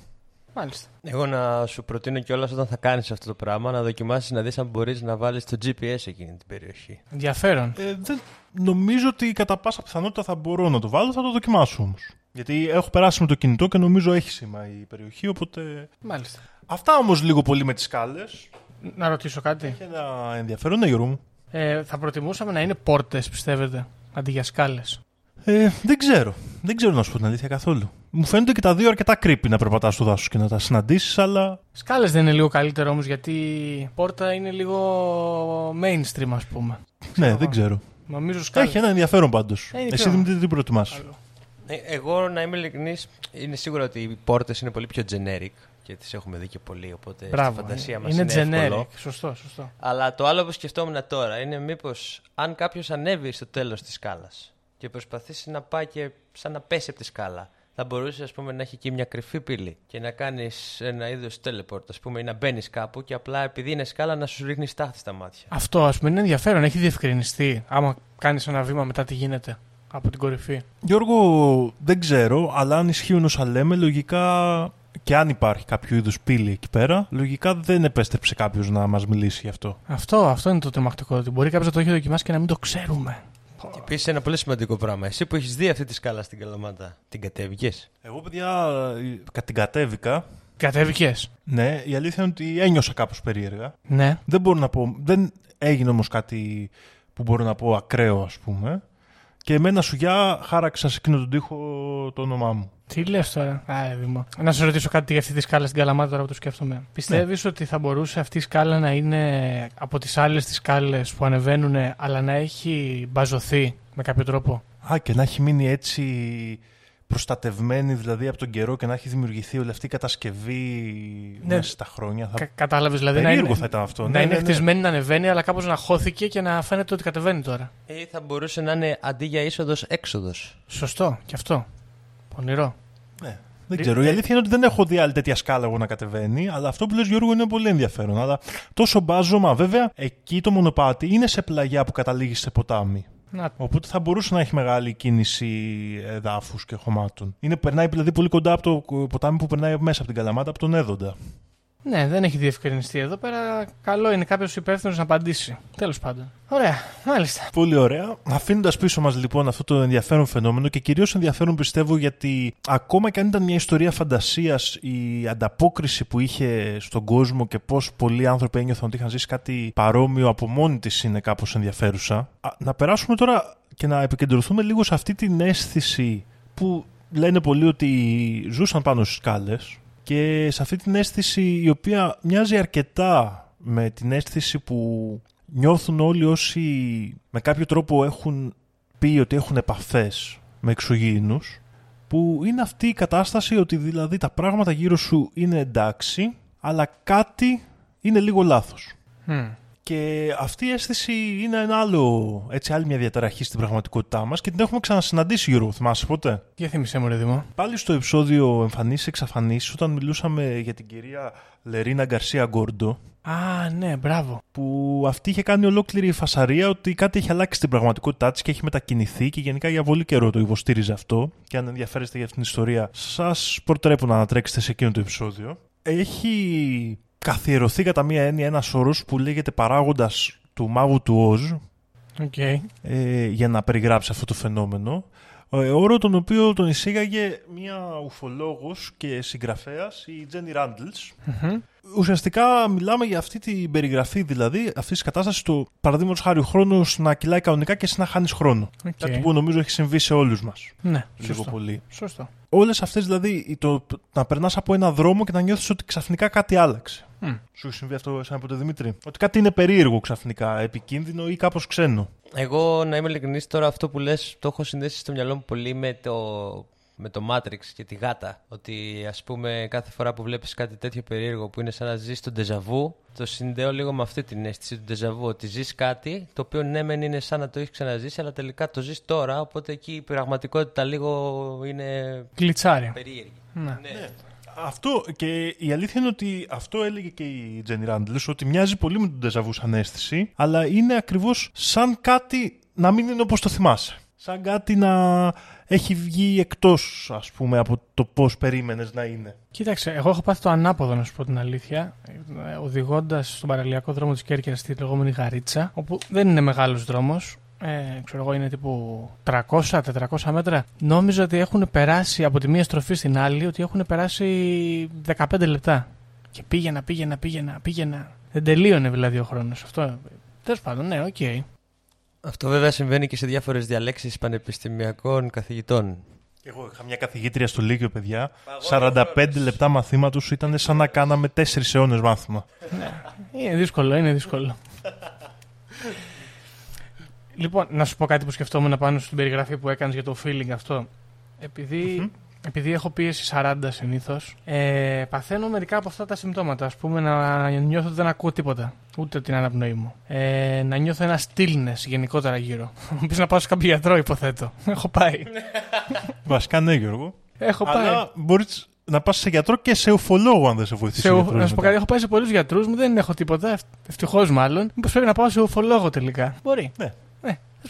Μάλιστα. Εγώ να σου προτείνω κιόλας όταν θα κάνεις αυτό το πράγμα να δοκιμάσεις να δεις αν μπορείς να βάλεις το GPS εκείνη την περιοχή. Ενδιαφέρον. Ε, δεν, νομίζω ότι κατά πάσα πιθανότητα θα μπορώ να το βάλω, θα το δοκιμάσω όμως. Γιατί έχω περάσει με το κινητό και νομίζω έχει σήμα η περιοχή, οπότε. Μάλιστα. Αυτά όμως λίγο πολύ με τις σκάλες. Να ρωτήσω κάτι. Έχει ένα ενδιαφέρον, ναι, Γιώργο μου. Ε, θα προτιμούσαμε να είναι πόρτες, πιστεύετε, αντί για σκάλες; Ε, δεν ξέρω. Δεν ξέρω να σου πω την αλήθεια καθόλου. Μου φαίνονται και τα δύο αρκετά creepy να περπατάς στο δάσος και να τα συναντήσεις, αλλά. Σκάλες δεν είναι λίγο καλύτερο όμως, γιατί η πόρτα είναι λίγο mainstream, ας πούμε. Ναι, δεν ξέρω. Νομίζω σκάλες. Έχει ένα ενδιαφέρον πάντως. Ε, είναι Εσύ πιο- Δημήτρη, τι προτιμάς; Ε, εγώ να είμαι ειλικρινής, είναι σίγουρο ότι οι πόρτες είναι πολύ πιο generic και τις έχουμε δει και πολύ. Οπότε Μπράβο. στη φαντασία μας είναι είναι, generic. εύκολο. Σωστό, σωστό. Αλλά το άλλο που σκεφτόμουν τώρα είναι μήπως αν κάποιος ανέβει στο τέλος της σκάλας και προσπαθήσει να πάει και σαν να πέσει από τη σκάλα, θα μπορούσε ας πούμε, να έχει εκεί μια κρυφή πύλη και να κάνεις ένα είδος teleport, ας πούμε, ή να μπαίνεις κάπου και απλά επειδή είναι σκάλα να σου ρίχνει στάχτη στα μάτια. Αυτό ας πούμε είναι ενδιαφέρον. Έχει διευκρινιστεί. Άμα κάνεις ένα βήμα μετά τι γίνεται από την κορυφή. Γιώργο, δεν ξέρω, αλλά αν ισχύουν όσα λέμε, λογικά και αν υπάρχει κάποιο είδους πύλη εκεί πέρα, λογικά δεν επέστρεψε κάποιος να μας μιλήσει γι' αυτό. Αυτό, αυτό είναι το τρομακτικό. Ότι μπορεί κάποιος να το έχει δοκιμάσει και να μην το ξέρουμε. Και επίσης ένα πολύ σημαντικό πράγμα. Εσύ που έχεις δει αυτή τη σκάλα στην Καλαμάτα, την κατέβηκες; Εγώ, παιδιά, ε, την κατέβηκα. Κατέβηκες; Ναι, η αλήθεια είναι ότι ένιωσα κάπως περίεργα. Ναι. Δεν μπορώ να πω. Δεν έγινε όμως κάτι που μπορώ να πω ακραίο, ας πούμε. Και με ένα σουγιά χάραξα σε εκείνο τον τοίχο το όνομά μου. Τι λες τώρα, Α, Δήμο. Να σε ρωτήσω κάτι για αυτή τη σκάλα στην Καλαμάτα τώρα που το σκέφτομαι. Πιστεύεις ότι θα μπορούσε αυτή η σκάλα να είναι από τις άλλες τις σκάλες που ανεβαίνουν, αλλά να έχει μπαζωθεί με κάποιο τρόπο; Α, και να έχει μείνει έτσι προστατευμένη δηλαδή από τον καιρό και να έχει δημιουργηθεί όλη αυτή η κατασκευή Ναι. μέσα στα χρόνια. Θα... Κα- Κατάλαβες δηλαδή να Περίεργο είναι, θα ήταν αυτό. να Ναι, είναι ναι, ναι. χτισμένη να ανεβαίνει, αλλά κάπως να χώθηκε και να φαίνεται ότι κατεβαίνει τώρα. Ή θα μπορούσε να είναι αντί για είσοδος έξοδος. Σωστό, και αυτό. Πονηρό. Ναι, δεν ξέρω. Η αλήθεια είναι ότι δεν έχω δει άλλη τέτοια σκάλα εγώ να κατεβαίνει, αλλά αυτό που λες Γιώργο είναι πολύ ενδιαφέρον. Αλλά τόσο μπάζωμα, βέβαια, εκεί το μονοπάτι είναι σε πλαγιά που καταλήγεις σε ποτάμι. Να, Οπότε θα μπορούσε να έχει μεγάλη κίνηση εδάφους και χωμάτων. Είναι, περνάει δηλαδή πολύ κοντά από το ποτάμι που περνάει μέσα από την Καλαμάτα, από τον Έδοντα. Ναι, δεν έχει διευκρινιστεί εδώ πέρα. Καλό είναι κάποιος υπεύθυνος να απαντήσει. Τέλος πάντων. Ωραία, μάλιστα. Πολύ ωραία. Αφήνοντας πίσω μας λοιπόν αυτό το ενδιαφέρον φαινόμενο και κυρίως ενδιαφέρον πιστεύω γιατί ακόμα και αν ήταν μια ιστορία φαντασίας, η ανταπόκριση που είχε στον κόσμο και πώς πολλοί άνθρωποι ένιωθαν ότι είχαν ζήσει κάτι παρόμοιο από μόνη της είναι κάπως ενδιαφέρουσα. Α, να περάσουμε τώρα και να επικεντρωθούμε λίγο σε αυτή την αίσθηση που λένε πολλοί ότι ζούσαν πάνω στις σκάλες και σε αυτή την αίσθηση η οποία μοιάζει αρκετά με την αίσθηση που νιώθουν όλοι όσοι με κάποιο τρόπο έχουν πει ότι έχουν επαφές με εξωγήινους που είναι αυτή η κατάσταση ότι δηλαδή τα πράγματα γύρω σου είναι εντάξει αλλά κάτι είναι λίγο λάθος. Μμ. Και αυτή η αίσθηση είναι ένα άλλο, έτσι, άλλη μια διαταραχή στην πραγματικότητά μας και την έχουμε ξανασυναντήσει Γιώργο, θυμάσαι ποτέ; Για θύμισέ μου, ρε Δημό. Πάλι στο επεισόδιο Εμφανίσεις Εξαφανίσεις όταν μιλούσαμε για την κυρία Λερίνα Γκαρσία Γκόρντο Α, ναι, μπράβο. που αυτή είχε κάνει ολόκληρη φασαρία ότι κάτι έχει αλλάξει στην πραγματικότητά της και έχει μετακινηθεί και γενικά για πολύ καιρό το υποστήριζε αυτό. Και αν ενδιαφέρεστε για αυτήν την ιστορία, σας προτρέπω να ανατρέξετε σε εκείνο το επεισόδιο. Έχει καθιερωθεί κατά μία έννοια ένας όρο που λέγεται παράγοντας του μάγου του Οζ Οκ. ε, για να περιγράψει αυτό το φαινόμενο. Ε, όρο τον οποίο τον εισήγαγε μία ουφολόγος και συγγραφέας, η Τζένι Ράντλς, Μμμ. Ουσιαστικά μιλάμε για αυτή την περιγραφή δηλαδή αυτής της κατάστασης του παραδείγματος χάρη ο χρόνος να κυλάει κανονικά και εσύ να χάνεις χρόνο. Οκ. Κάτι που νομίζω έχει συμβεί σε όλους μας. Ναι, Λίγο σωστό. πολύ. Σωστό. Όλες αυτές δηλαδή, το, να περνάς από ένα δρόμο και να νιώθεις ότι ξαφνικά κάτι άλλαξε. Μμ. Σου έχει συμβεί αυτό σαν από το Δημήτρη; Ότι κάτι είναι περίεργο ξαφνικά, επικίνδυνο ή κάπως ξένο; Εγώ, να είμαι ειλικρινής, τώρα αυτό που λες το έχω συνδέσει στο μυαλό μου πολύ με το, με το Matrix και τη γάτα. Ότι ας πούμε κάθε φορά που βλέπεις κάτι τέτοιο περίεργο που είναι σαν να ζεις τον ντεζαβού, το συνδέω λίγο με αυτή την αίσθηση του ντεζαβού. Ότι ζεις κάτι το οποίο ναι μεν είναι σαν να το έχεις ξαναζήσει, αλλά τελικά το ζεις τώρα, οπότε εκεί η πραγματικότητα λίγο είναι Γλιτσάρι. περίεργη. Ναι. Ναι. Αυτό και η αλήθεια είναι ότι αυτό έλεγε και η Τζένι Ράντλες ότι μοιάζει πολύ με τον Ντεζαβού σαν αίσθηση, αλλά είναι ακριβώς σαν κάτι να μην είναι όπως το θυμάσαι. Σαν κάτι να έχει βγει εκτός, ας πούμε, από το πώς περίμενες να είναι. Κοίταξε, εγώ έχω πάθει το ανάποδο να σου πω την αλήθεια. Οδηγώντας στον παραλιακό δρόμο της Κέρκυρας στη λεγόμενη Γαρίτσα, όπου δεν είναι μεγάλος δρόμος, ε, ξέρω εγώ είναι τύπου 300-400 μέτρα. Νόμιζα ότι έχουν περάσει από τη μία στροφή στην άλλη, ότι έχουν περάσει 15 λεπτά. Και πήγαινα, πήγαινα, πήγαινα, πήγαινα. Δεν τελείωνε δηλαδή ο χρόνος. Αυτό. Τέλος πάντων, ναι, οκ. Αυτό βέβαια συμβαίνει και σε διάφορες διαλέξεις πανεπιστημιακών καθηγητών. Εγώ είχα μια καθηγήτρια στο Λύκειο, παιδιά. 45 λεπτά μαθήματος ήταν σαν να κάναμε 4 αιώνες μάθημα. Είναι δύσκολο, είναι δύσκολο. Λοιπόν, να σου πω κάτι που σκεφτόμουν πάνω στην περιγραφή που έκανες για το feeling αυτό. Επειδή, επειδή έχω πίεση 40 συνήθως, ε, παθαίνω μερικά από αυτά τα συμπτώματα. Α πούμε, να νιώθω ότι δεν ακούω τίποτα. Ούτε την αναπνοή μου. Ε, να νιώθω ένα stillness γενικότερα γύρω. Θα μου [LAUGHS] πεις να πάω σε κάποιο γιατρό, υποθέτω. [LAUGHS] έχω πάει. [LAUGHS] Βασικά, ναι, Γιώργο. έχω πάει. Αλλά μπορείς να πας σε γιατρό και σε ουφολόγο, αν δεν σε βοηθήσει. Σε, ο ου- γιατρός να σου πω μετά. κάτι, έχω πάει σε πολλούς γιατρούς μου, δεν έχω τίποτα. Ευτυχώς μάλλον. Μήπως πρέπει να πάω σε ουφολόγο τελικά. Μπορεί. Ναι.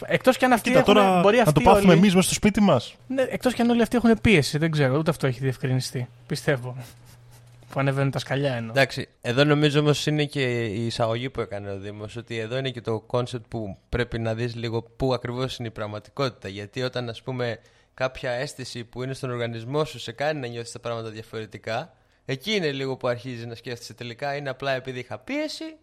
Ναι. Εκτός κι αν αυτοί Κοίτα, έχουν, τώρα μπορεί να αυτοί το πάθουμε όλοι, εμείς μέσα στο σπίτι μας. Ναι, εκτός κι αν όλοι αυτοί έχουν πίεση. Δεν ξέρω, ούτε αυτό έχει διευκρινιστεί. Πιστεύω. Που ανεβαίνουν τα σκαλιά εννοώ. Εντάξει, εδώ νομίζω όμως είναι και η εισαγωγή που έκανε ο Δήμος. Ότι εδώ είναι και το concept που πρέπει να δεις λίγο πού ακριβώς είναι η πραγματικότητα. Γιατί όταν, ας πούμε, κάποια αίσθηση που είναι στον οργανισμό σου σε κάνει να νιώθεις τα πράγματα διαφορετικά, εκεί είναι λίγο που αρχίζεις να σκέφτεσαι τελικά είναι απλά επειδή είχα πίεση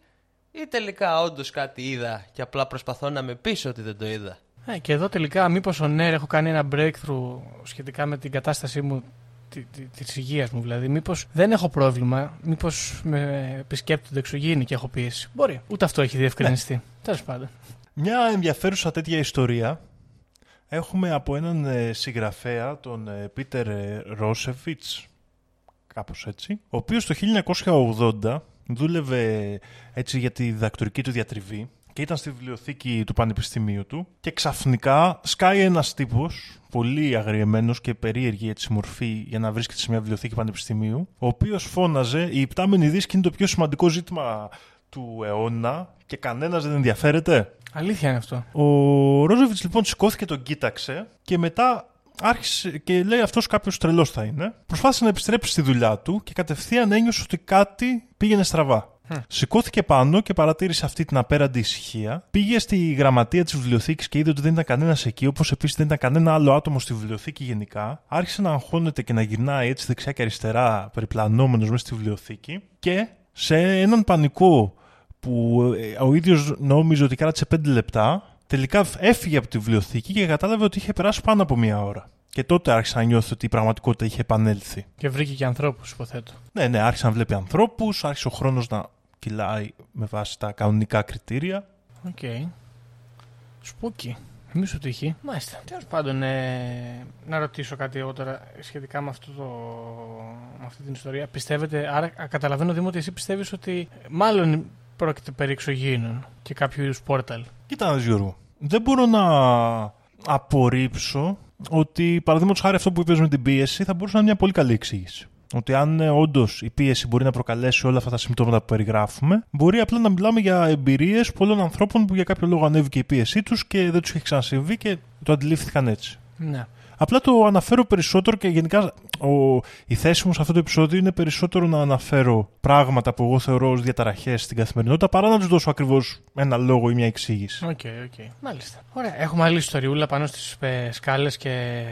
ή τελικά όντως κάτι είδα και απλά προσπαθώ να με πείσω ότι δεν το είδα. Ε, και εδώ τελικά, μήπως ο Νέρ έχω κάνει ένα breakthrough σχετικά με την κατάστασή μου, τη, τη, της υγείας μου δηλαδή. Μήπως δεν έχω πρόβλημα, μήπως με επισκέπτονται εξωγήινοι και έχω πίεση. Μπορεί. Ούτε αυτό έχει διευκρινιστεί. Τέλος πάντων. Μια ενδιαφέρουσα τέτοια ιστορία έχουμε από έναν ε, συγγραφέα, τον ε, Πίτερ ε, Ρόσεβιτς, κάπως έτσι, ο οποίος το 1980 δούλευε έτσι για τη διδακτορική του διατριβή και ήταν στη βιβλιοθήκη του πανεπιστημίου του και ξαφνικά σκάει ένας τύπος πολύ αγριεμένος και περίεργη έτσι μορφή για να βρίσκεται σε μια βιβλιοθήκη πανεπιστημίου ο οποίος φώναζε η υπτάμενη δίσκη είναι το πιο σημαντικό ζήτημα του αιώνα και κανένας δεν ενδιαφέρεται. Αλήθεια είναι αυτό. Ο Ρόζεβιτ λοιπόν σηκώθηκε, τον κοίταξε και μετά άρχισε και λέει αυτός κάποιος τρελός θα είναι. Προσπάθησε να επιστρέψει στη δουλειά του και κατευθείαν ένιωσε ότι κάτι πήγαινε στραβά. Σηκώθηκε πάνω και παρατήρησε αυτή την απέραντη ησυχία. Πήγε στη γραμματεία της βιβλιοθήκης και είδε ότι δεν ήταν κανένας εκεί, όπως επίσης δεν ήταν κανένα άλλο άτομο στη βιβλιοθήκη γενικά. Άρχισε να αγχώνεται και να γυρνάει έτσι δεξιά και αριστερά, περιπλανόμενος μέσα στη βιβλιοθήκη. Και σε έναν πανικό που ε, ο ίδιος νόμιζε ότι κράτησε 5 λεπτά, τελικά έφυγε από τη βιβλιοθήκη και κατάλαβε ότι είχε περάσει πάνω από μία ώρα. Και τότε άρχισε να νιώθει ότι η πραγματικότητα είχε επανέλθει. Και βρήκε και ανθρώπους, υποθέτω. Ναι, ναι, άρχισε να βλέπει ανθρώπους, άρχισε ο χρόνος να κυλάει με βάση τα κανονικά κριτήρια. Οκ. Okay. Spooky. Μη σου τύχει. Μάλιστα. Τέλος πάντων, ε, να ρωτήσω κάτι εγώ τώρα σχετικά με, αυτό το, με αυτή την ιστορία. Πιστεύετε, άρα καταλαβαίνω Δήμο ότι εσύ πιστεύεις ότι μάλλον πρόκειται περί εξωγήινων και κάποιο είδους πόρταλ. Κοίτα, Γιώργο. Δεν μπορώ να απορρίψω ότι παραδείγματος χάρη αυτό που είπες με την πίεση θα μπορούσε να είναι μια πολύ καλή εξήγηση. Ότι αν ε, όντως η πίεση μπορεί να προκαλέσει όλα αυτά τα συμπτώματα που περιγράφουμε, μπορεί απλά να μιλάμε για εμπειρίες πολλών ανθρώπων που για κάποιο λόγο ανέβηκε η πίεσή τους και δεν τους έχει ξανασυμβεί και το αντιλήφθηκαν έτσι. Ναι. Απλά το αναφέρω περισσότερο και γενικά ο, η θέση μου σε αυτό το επεισόδιο είναι περισσότερο να αναφέρω πράγματα που εγώ θεωρώ ως διαταραχές στην καθημερινότητα παρά να τους δώσω ακριβώς ένα λόγο ή μια εξήγηση. Οκ, okay, οκ. Okay. Μάλιστα. Ωραία. Έχουμε άλλη ιστοριούλα πάνω στις ε, σκάλες και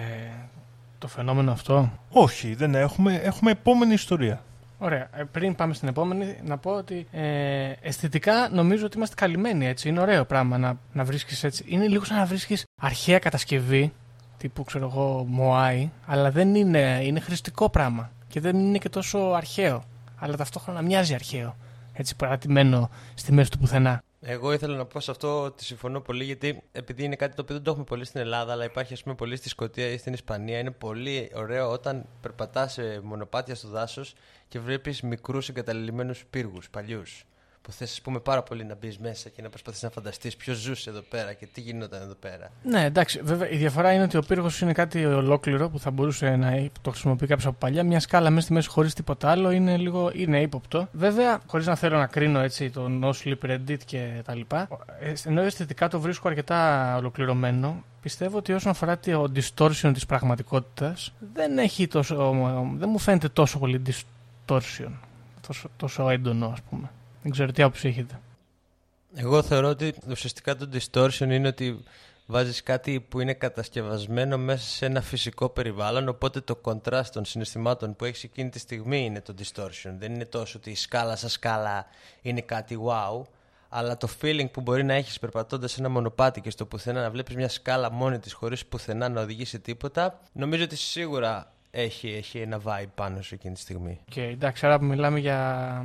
το φαινόμενο αυτό; Όχι, δεν έχουμε. Έχουμε επόμενη ιστορία. Ωραία. Ε, πριν πάμε στην επόμενη, να πω ότι ε, αισθητικά νομίζω ότι είμαστε καλυμμένοι έτσι. Είναι ωραίο πράγμα να, να βρίσκεις έτσι. Είναι λίγο σαν να βρίσκεις αρχαία κατασκευή τύπου ξέρω εγώ Μωάι, αλλά δεν είναι, είναι χρηστικό πράγμα και δεν είναι και τόσο αρχαίο, αλλά ταυτόχρονα μοιάζει αρχαίο, έτσι παρατημένο στη μέση του πουθενά. Εγώ ήθελα να πω σε αυτό ότι συμφωνώ πολύ γιατί επειδή είναι κάτι το οποίο δεν το έχουμε πολύ στην Ελλάδα αλλά υπάρχει ας πούμε πολύ στη Σκωτία ή στην Ισπανία είναι πολύ ωραίο όταν περπατάς σε μονοπάτια στο δάσος και βλέπεις μικρούς εγκαταλειμμένους πύργους παλιούς που θες, πούμε, πάρα πολύ να μπεις μέσα και να προσπαθείς να φανταστείς ποιος ζούσε εδώ πέρα και τι γινόταν εδώ πέρα. Ναι, εντάξει. Βέβαια, η διαφορά είναι ότι ο πύργος είναι κάτι ολόκληρο που θα μπορούσε να το χρησιμοποιεί κάποιος από παλιά. Μια σκάλα μέσα στη μέση χωρίς τίποτα άλλο είναι λίγο είναι ύποπτο. Βέβαια, χωρίς να θέλω να κρίνω έτσι το No Sleep Reddit και τα λοιπά, ε, ενώ αισθητικά το βρίσκω αρκετά ολοκληρωμένο, πιστεύω ότι όσον αφορά το distortion της πραγματικότητας, δεν, έχει τόσο, δεν μου φαίνεται τόσο πολύ distortion. Τόσο, τόσο έντονο, ας πούμε. Δεν ξέρω τι άποψη έχετε. Εγώ θεωρώ ότι ουσιαστικά το distortion είναι ότι βάζεις κάτι που είναι κατασκευασμένο μέσα σε ένα φυσικό περιβάλλον οπότε το contrast των συναισθημάτων που έχεις εκείνη τη στιγμή είναι το distortion. Δεν είναι τόσο ότι η σκάλα σαν σκάλα είναι κάτι wow αλλά το feeling που μπορεί να έχεις περπατώντας σε ένα μονοπάτι και στο πουθενά να βλέπεις μια σκάλα μόνη της χωρίς πουθενά να οδηγεί σε τίποτα νομίζω ότι σίγουρα έχει, έχει ένα vibe πάνω σου εκείνη τη στιγμή. Okay, εντάξει, άρα μιλάμε για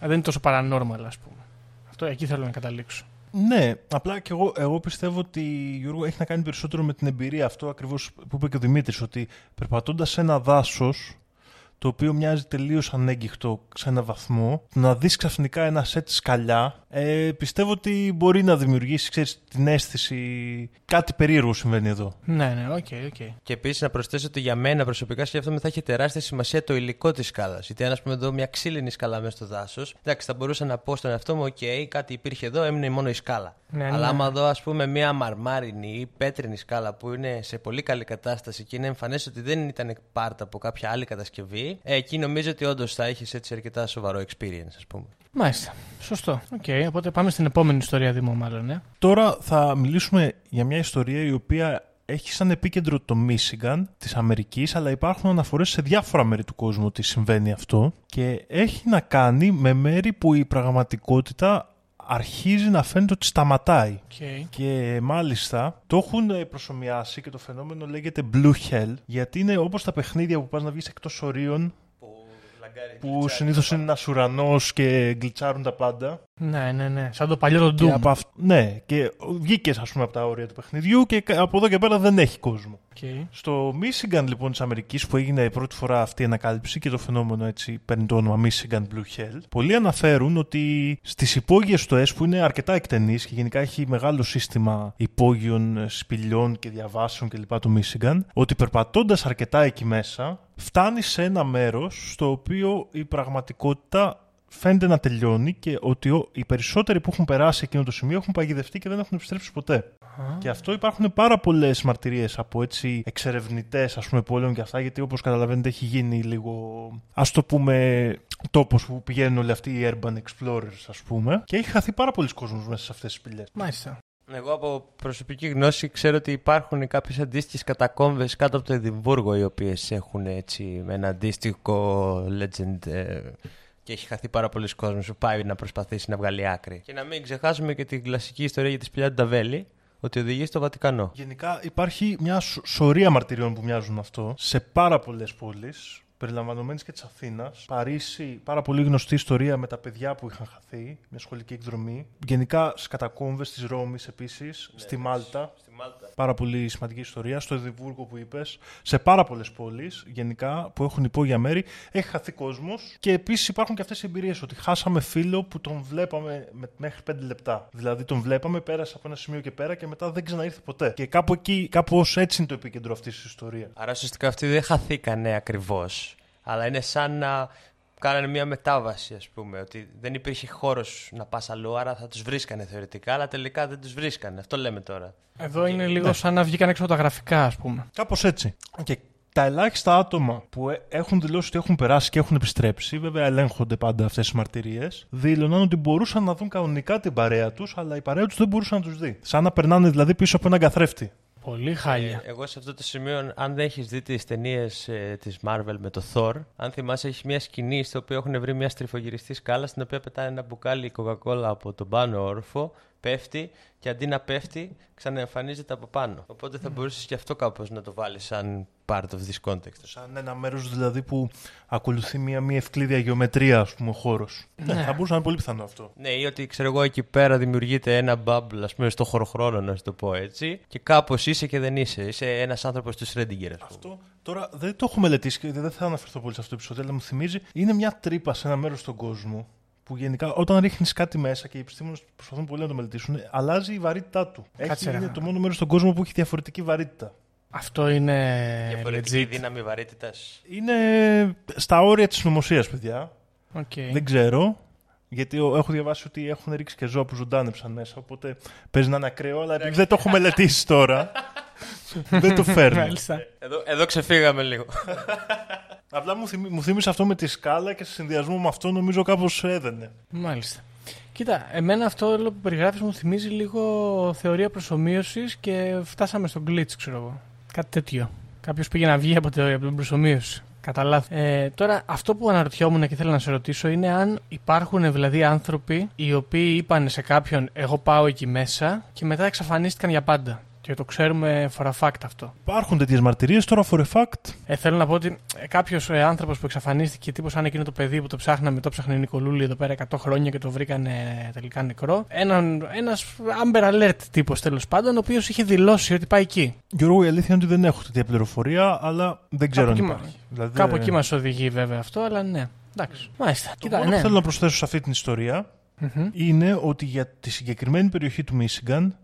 δεν είναι τόσο paranormal, ας πούμε. Αυτό εκεί θέλω να καταλήξω. Ναι, απλά και εγώ, εγώ πιστεύω ότι Γιώργο έχει να κάνει περισσότερο με την εμπειρία αυτό ακριβώς που είπε και ο Δημήτρης. Ότι περπατώντας σε ένα δάσος, το οποίο μοιάζει τελείως ανέγγιχτο σε ένα βαθμό, να δεις ξαφνικά ένα σετ σκαλιά, ε, πιστεύω ότι μπορεί να δημιουργήσει ξέρεις, την αίσθηση. Κάτι περίεργο συμβαίνει εδώ. Ναι, ναι, οκ, okay, οκ. Okay. Και επίσης να προσθέσω ότι για μένα προσωπικά σκέφτομαι θα έχει τεράστια σημασία το υλικό της σκάλας. Γιατί αν, ας πούμε, εδώ μια ξύλινη σκάλα μέσα στο δάσος, εντάξει, θα μπορούσα να πω στον εαυτό μου, οκ, okay, κάτι υπήρχε εδώ, έμεινε μόνο η σκάλα. Ναι, Αλλά ναι. άμα δω, ας πούμε, μια μαρμάρινη ή πέτρινη σκάλα που είναι σε πολύ καλή κατάσταση και είναι εμφανές ότι δεν ήταν παρμένη από κάποια άλλη κατασκευή, ε, εκεί νομίζω ότι όντως θα έχεις έτσι αρκετά σοβαρό experience, ας πούμε. Μάλιστα. Σωστό. Οκ, okay, οπότε πάμε στην επόμενη ιστορία Δήμο, μάλλον. Ναι. Τώρα θα μιλήσουμε για μια ιστορία η οποία έχει σαν επίκεντρο το Michigan της Αμερικής, αλλά υπάρχουν αναφορές σε διάφορα μέρη του κόσμου ότι συμβαίνει αυτό και έχει να κάνει με μέρη που η πραγματικότητα αρχίζει να φαίνεται ότι σταματάει. Okay. Και μάλιστα το έχουν προσομοιάσει και το φαινόμενο λέγεται Blue Hell, γιατί είναι όπως τα παιχνίδια που πας να βγεις εκτός ορίων που συνήθως είναι ένας ουρανός και γκλιτσάρουν τα πάντα. Ναι, ναι, ναι. Σαν το παλιό το Doom. αυ... Ναι, και βγήκες ας πούμε από τα όρια του παιχνιδιού και από εδώ και πέρα δεν έχει κόσμο. Okay. Στο Michigan λοιπόν της Αμερικής που έγινε η πρώτη φορά αυτή η ανακάλυψη και το φαινόμενο έτσι παίρνει το όνομα Michigan Blue Hell, πολλοί αναφέρουν ότι στις υπόγειες του ΕΣ που είναι αρκετά εκτενείς και γενικά έχει μεγάλο σύστημα υπόγειων σπηλιών και διαβάσεων κλπ. του Michigan, ότι περπατώντας αρκετά εκεί μέσα φτάνει σε ένα μέρος στο οποίο η πραγματικότητα φαίνεται να τελειώνει και ότι οι περισσότεροι που έχουν περάσει εκείνο το σημείο έχουν παγιδευτεί και δεν έχουν επιστρέψει ποτέ. Και αυτό υπάρχουν πάρα πολλές μαρτυρίες από έτσι εξερευνητές, ας πούμε, πόλεων και αυτά, γιατί όπως καταλαβαίνετε έχει γίνει λίγο, ας το πούμε, τόπος που πηγαίνουν όλοι αυτοί οι urban explorers, ας πούμε. Και έχει χαθεί πάρα πολλοί κόσμος μέσα σε αυτές τις πηγέ. Μάλιστα. Εγώ από προσωπική γνώση ξέρω ότι υπάρχουν κάποιες αντίστοιχες κατακόμβες κάτω από το Εδιμβούργο οι οποίες έχουν έτσι ένα αντίστοιχο legend ε, και έχει χαθεί πάρα πολλοί κόσμο που πάει να προσπαθήσει να βγάλει άκρη. Και να μην ξεχάσουμε και την κλασική ιστορία για τη σπηλιά του Νταβέλη, ότι οδηγεί στο Βατικανό. Γενικά υπάρχει μια σωρία μαρτυριών που μοιάζουν αυτό σε πάρα πολλές πόλεις. περιλαμβανομένης και της Αθήνας. Παρίσι, πάρα πολύ γνωστή ιστορία με τα παιδιά που είχαν χαθεί, μια σχολική εκδρομή. Γενικά στις κατακόμβες της Ρώμης επίσης, στη Μάλτα. Στη Μάλτα. Πάρα πολύ σημαντική ιστορία. Στο Εδιμβούργο που είπες, σε πάρα πολλές πόλεις γενικά που έχουν υπόγεια μέρη, έχει χαθεί κόσμος. Και επίσης υπάρχουν και αυτές οι εμπειρίες ότι χάσαμε φίλο που τον βλέπαμε με- μέχρι 5 λεπτά. Δηλαδή τον βλέπαμε, πέρασε από ένα σημείο και πέρα και μετά δεν ξαναήρθε ποτέ. Και κάπου εκεί, κάπω έτσι είναι το επίκεντρο αυτής της ιστορίας. Άρα ουσιαστικά αυτοί δεν χαθήκανε ακριβώς. Αλλά είναι σαν να κάνανε μια μετάβαση, ας πούμε. Ότι δεν υπήρχε χώρος να πας αλλού, άρα θα τους βρίσκανε θεωρητικά, αλλά τελικά δεν τους βρίσκανε. Αυτό λέμε τώρα. Εδώ είναι λίγο σαν να βγήκαν έξω από τα γραφικά, ας πούμε. Κάπως έτσι. Και τα ελάχιστα άτομα που ε- έχουν δηλώσει ότι έχουν περάσει και έχουν επιστρέψει, βέβαια ελέγχονται πάντα αυτές τις μαρτυρίες, δήλωναν ότι μπορούσαν να δουν κανονικά την παρέα τους, αλλά η παρέα τους δεν μπορούσε να τους δει. Σαν να περνάνε δηλαδή πίσω από έναν καθρέφτη. Πολύ χάλια. Ε, εγώ σε αυτό το σημείο, αν δεν έχεις δει τις ταινίες ε, της Marvel με το Thor, αν θυμάσαι, έχεις μια σκηνή στο οποίο έχουν βρει μια στριφογυριστή σκάλα στην οποία πετάει ένα μπουκάλι Coca-Cola από τον πάνω όροφο, πέφτει και αντί να πέφτει, ξαναεμφανίζεται από πάνω. Οπότε θα μπορούσες και αυτό κάπως να το βάλεις σαν part of this context. Σαν ένα μέρος δηλαδή που ακολουθεί μια μη ευκλήδια γεωμετρία, ας πούμε, ο χώρος. Ναι, θα μπορούσε να είναι πολύ πιθανό αυτό. Ναι, ή ότι ξέρω εγώ εκεί πέρα δημιουργείται ένα bubble, ας πούμε, στο χωροχρόνο, να σου το πω έτσι. Και κάπως είσαι και δεν είσαι. Είσαι ένας άνθρωπος του Σρέντιγκερ, ας πούμε. Αυτό τώρα δεν το έχω μελετήσει και δεν θα αναφερθώ πολύ σε αυτό το επεισόδιο, αλλά μου θυμίζει είναι μια τρύπα σε ένα μέρος στον κόσμο που γενικά όταν ρίχνεις κάτι μέσα και οι επιστήμονες προσπαθούν πολύ να το μελετήσουν, αλλάζει η βαρύτητά του. Κάτσε, Έχει, ρε. είναι το μόνο μέρος στον κόσμο που έχει διαφορετική βαρύτητα. Αυτό είναι Διαφορετική legit. δύναμη βαρύτητας. Είναι στα όρια της συνωμοσίας, παιδιά. Οκ. Δεν ξέρω. Γιατί ο- έχω διαβάσει ότι έχουν ρίξει και ζώα που ζωντάνεψαν μέσα. Οπότε παίζει να είναι ακραίο, αλλά επειδή δεν το έχω μελετήσει τώρα. [LAUGHS] δεν το φέρνω. Μάλιστα. Εδώ, εδώ ξεφύγαμε λίγο. Απλά μου, θυμί, μου θύμισε αυτό με τη σκάλα και σε συνδυασμό με αυτό νομίζω κάπως έδαινε. Μάλιστα. Κοίτα, εμένα αυτό όλο που περιγράφεις μου θυμίζει λίγο θεωρία προσωμείωσης και φτάσαμε στο glitch, ξέρω εγώ. Κάτι τέτοιο. Κάποιος πήγε να βγει από, το, από την προσωμείωση. Κατά λάθος. Ε, τώρα, αυτό που αναρωτιόμουν και θέλω να σε ρωτήσω είναι αν υπάρχουν δηλαδή άνθρωποι οι οποίοι είπαν σε κάποιον Εγώ πάω εκεί μέσα και μετά εξαφανίστηκαν για πάντα. Και το ξέρουμε for a fact αυτό. Υπάρχουν τέτοιες μαρτυρίες τώρα for a fact; Ε, θέλω να πω ότι κάποιος ε, άνθρωπος που εξαφανίστηκε, τύπος σαν εκείνο το παιδί που το ψάχναμε, το ψάχνε η Νικολούλη εδώ πέρα 100 χρόνια και το βρήκαν τελικά νεκρό. Έναν, ένας Amber Alert τύπος τέλος πάντων, ο οποίος είχε δηλώσει ότι πάει εκεί. Γιώργο, η αλήθεια είναι ότι δεν έχω τέτοια πληροφορία, αλλά δεν ξέρω αν εκεί υπάρχει. Δηλαδή, Κάπου εκεί μας οδηγεί βέβαια αυτό, αλλά ναι. Εντάξει. Μάλιστα. Το Κοίτα, μόνο ναι. που θέλω να προσθέσω σε αυτή την ιστορία Μμμ. είναι ότι για τη συγκεκριμένη περιοχή του Μίσιγκαν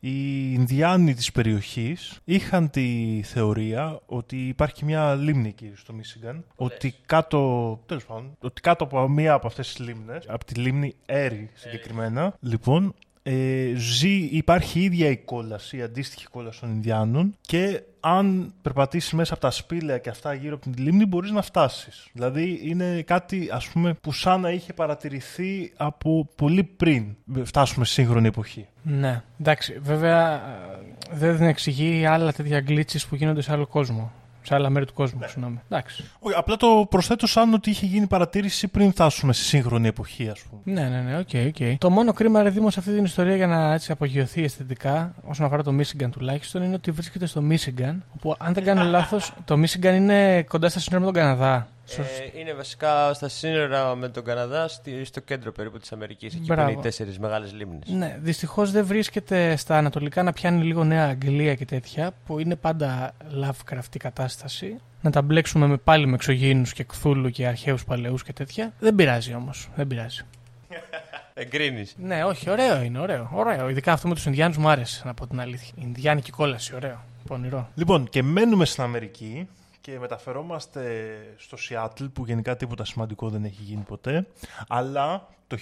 οι Ινδιάνοι της περιοχής είχαν τη θεωρία ότι υπάρχει μια λίμνη εκεί στο Μίσιγκαν ότι κάτω, τέλος πάντων, ότι κάτω από μία από αυτές τις λίμνες, από τη λίμνη Έρη συγκεκριμένα, λοιπόν, ε, ζει, υπάρχει η ίδια η κόλαση, η αντίστοιχη κόλαση των Ινδιάνων και αν περπατήσεις μέσα από τα σπήλαια και αυτά γύρω από την λίμνη μπορείς να φτάσεις. Δηλαδή είναι κάτι ας πούμε που σαν να είχε παρατηρηθεί από πολύ πριν φτάσουμε στη σύγχρονη εποχή. Ναι. Εντάξει, βέβαια ε, δεν εξηγεί άλλα τέτοια glitches που γίνονται σε άλλο κόσμο. Σε άλλα μέρη του κόσμου, συγγνώμη. Εντάξει. Όχι, απλά το προσθέτω σαν ότι είχε γίνει παρατήρηση πριν φτάσουμε στη σύγχρονη εποχή ας πούμε. Ναι, ναι, ναι, οκ, οκ. Το μόνο κρίμα, ρε Δήμο, σε αυτή την ιστορία για να έτσι απογειωθεί αισθητικά, όσον αφορά το Michigan τουλάχιστον, είναι ότι βρίσκεται στο Michigan. Όπου, αν δεν κάνω λάθος, το Michigan είναι κοντά στα σύνορα με τον Καναδά. Σωστ- Ε, είναι βασικά στα σύνορα με τον Καναδά, στη- στο κέντρο περίπου της Αμερικής. Εκεί που Μπράβο. είναι οι τέσσερις μεγάλες λίμνες. Ναι, δυστυχώς δεν βρίσκεται στα ανατολικά να πιάνει λίγο Νέα Αγγλία και τέτοια, που είναι πάντα Lovecraft η κατάσταση. Να τα μπλέξουμε με, πάλι με εξωγήινους και κθούλου και αρχαίους παλαιούς και τέτοια. Δεν πειράζει όμως. Δεν πειράζει. [LAUGHS] Εγκρίνεις. Ναι, όχι, ωραίο είναι, ωραίο. ωραίο. Ειδικά αυτό με τους Ινδιάνους μου άρεσε, να πω την αλήθεια. Ινδιάνικη κόλαση, ωραίο. Πονηρό. Λοιπόν, και μένουμε στην Αμερική και μεταφερόμαστε στο Σιάτλ που γενικά τίποτα σημαντικό δεν έχει γίνει ποτέ. Αλλά το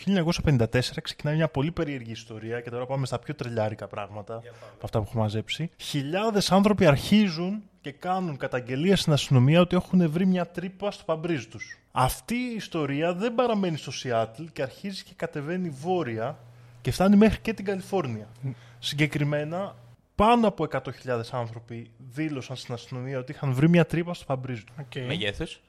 1954 ξεκινάει μια πολύ περίεργη ιστορία και τώρα πάμε στα πιο τρελιάρικα πράγματα από αυτά που έχω μαζέψει. Χιλιάδες άνθρωποι αρχίζουν και κάνουν καταγγελία στην αστυνομία ότι έχουν βρει μια τρύπα στο παμπρίζ τους. Αυτή η ιστορία δεν παραμένει στο Σιάτλ και αρχίζει και κατεβαίνει βόρεια και φτάνει μέχρι και την Καλιφόρνια. Συγκεκριμένα, πάνω από 100.000 άνθρωποι δήλωσαν στην αστυνομία ότι είχαν βρει μια τρύπα στο παμπρίζ του. Okay. Μεγέθους;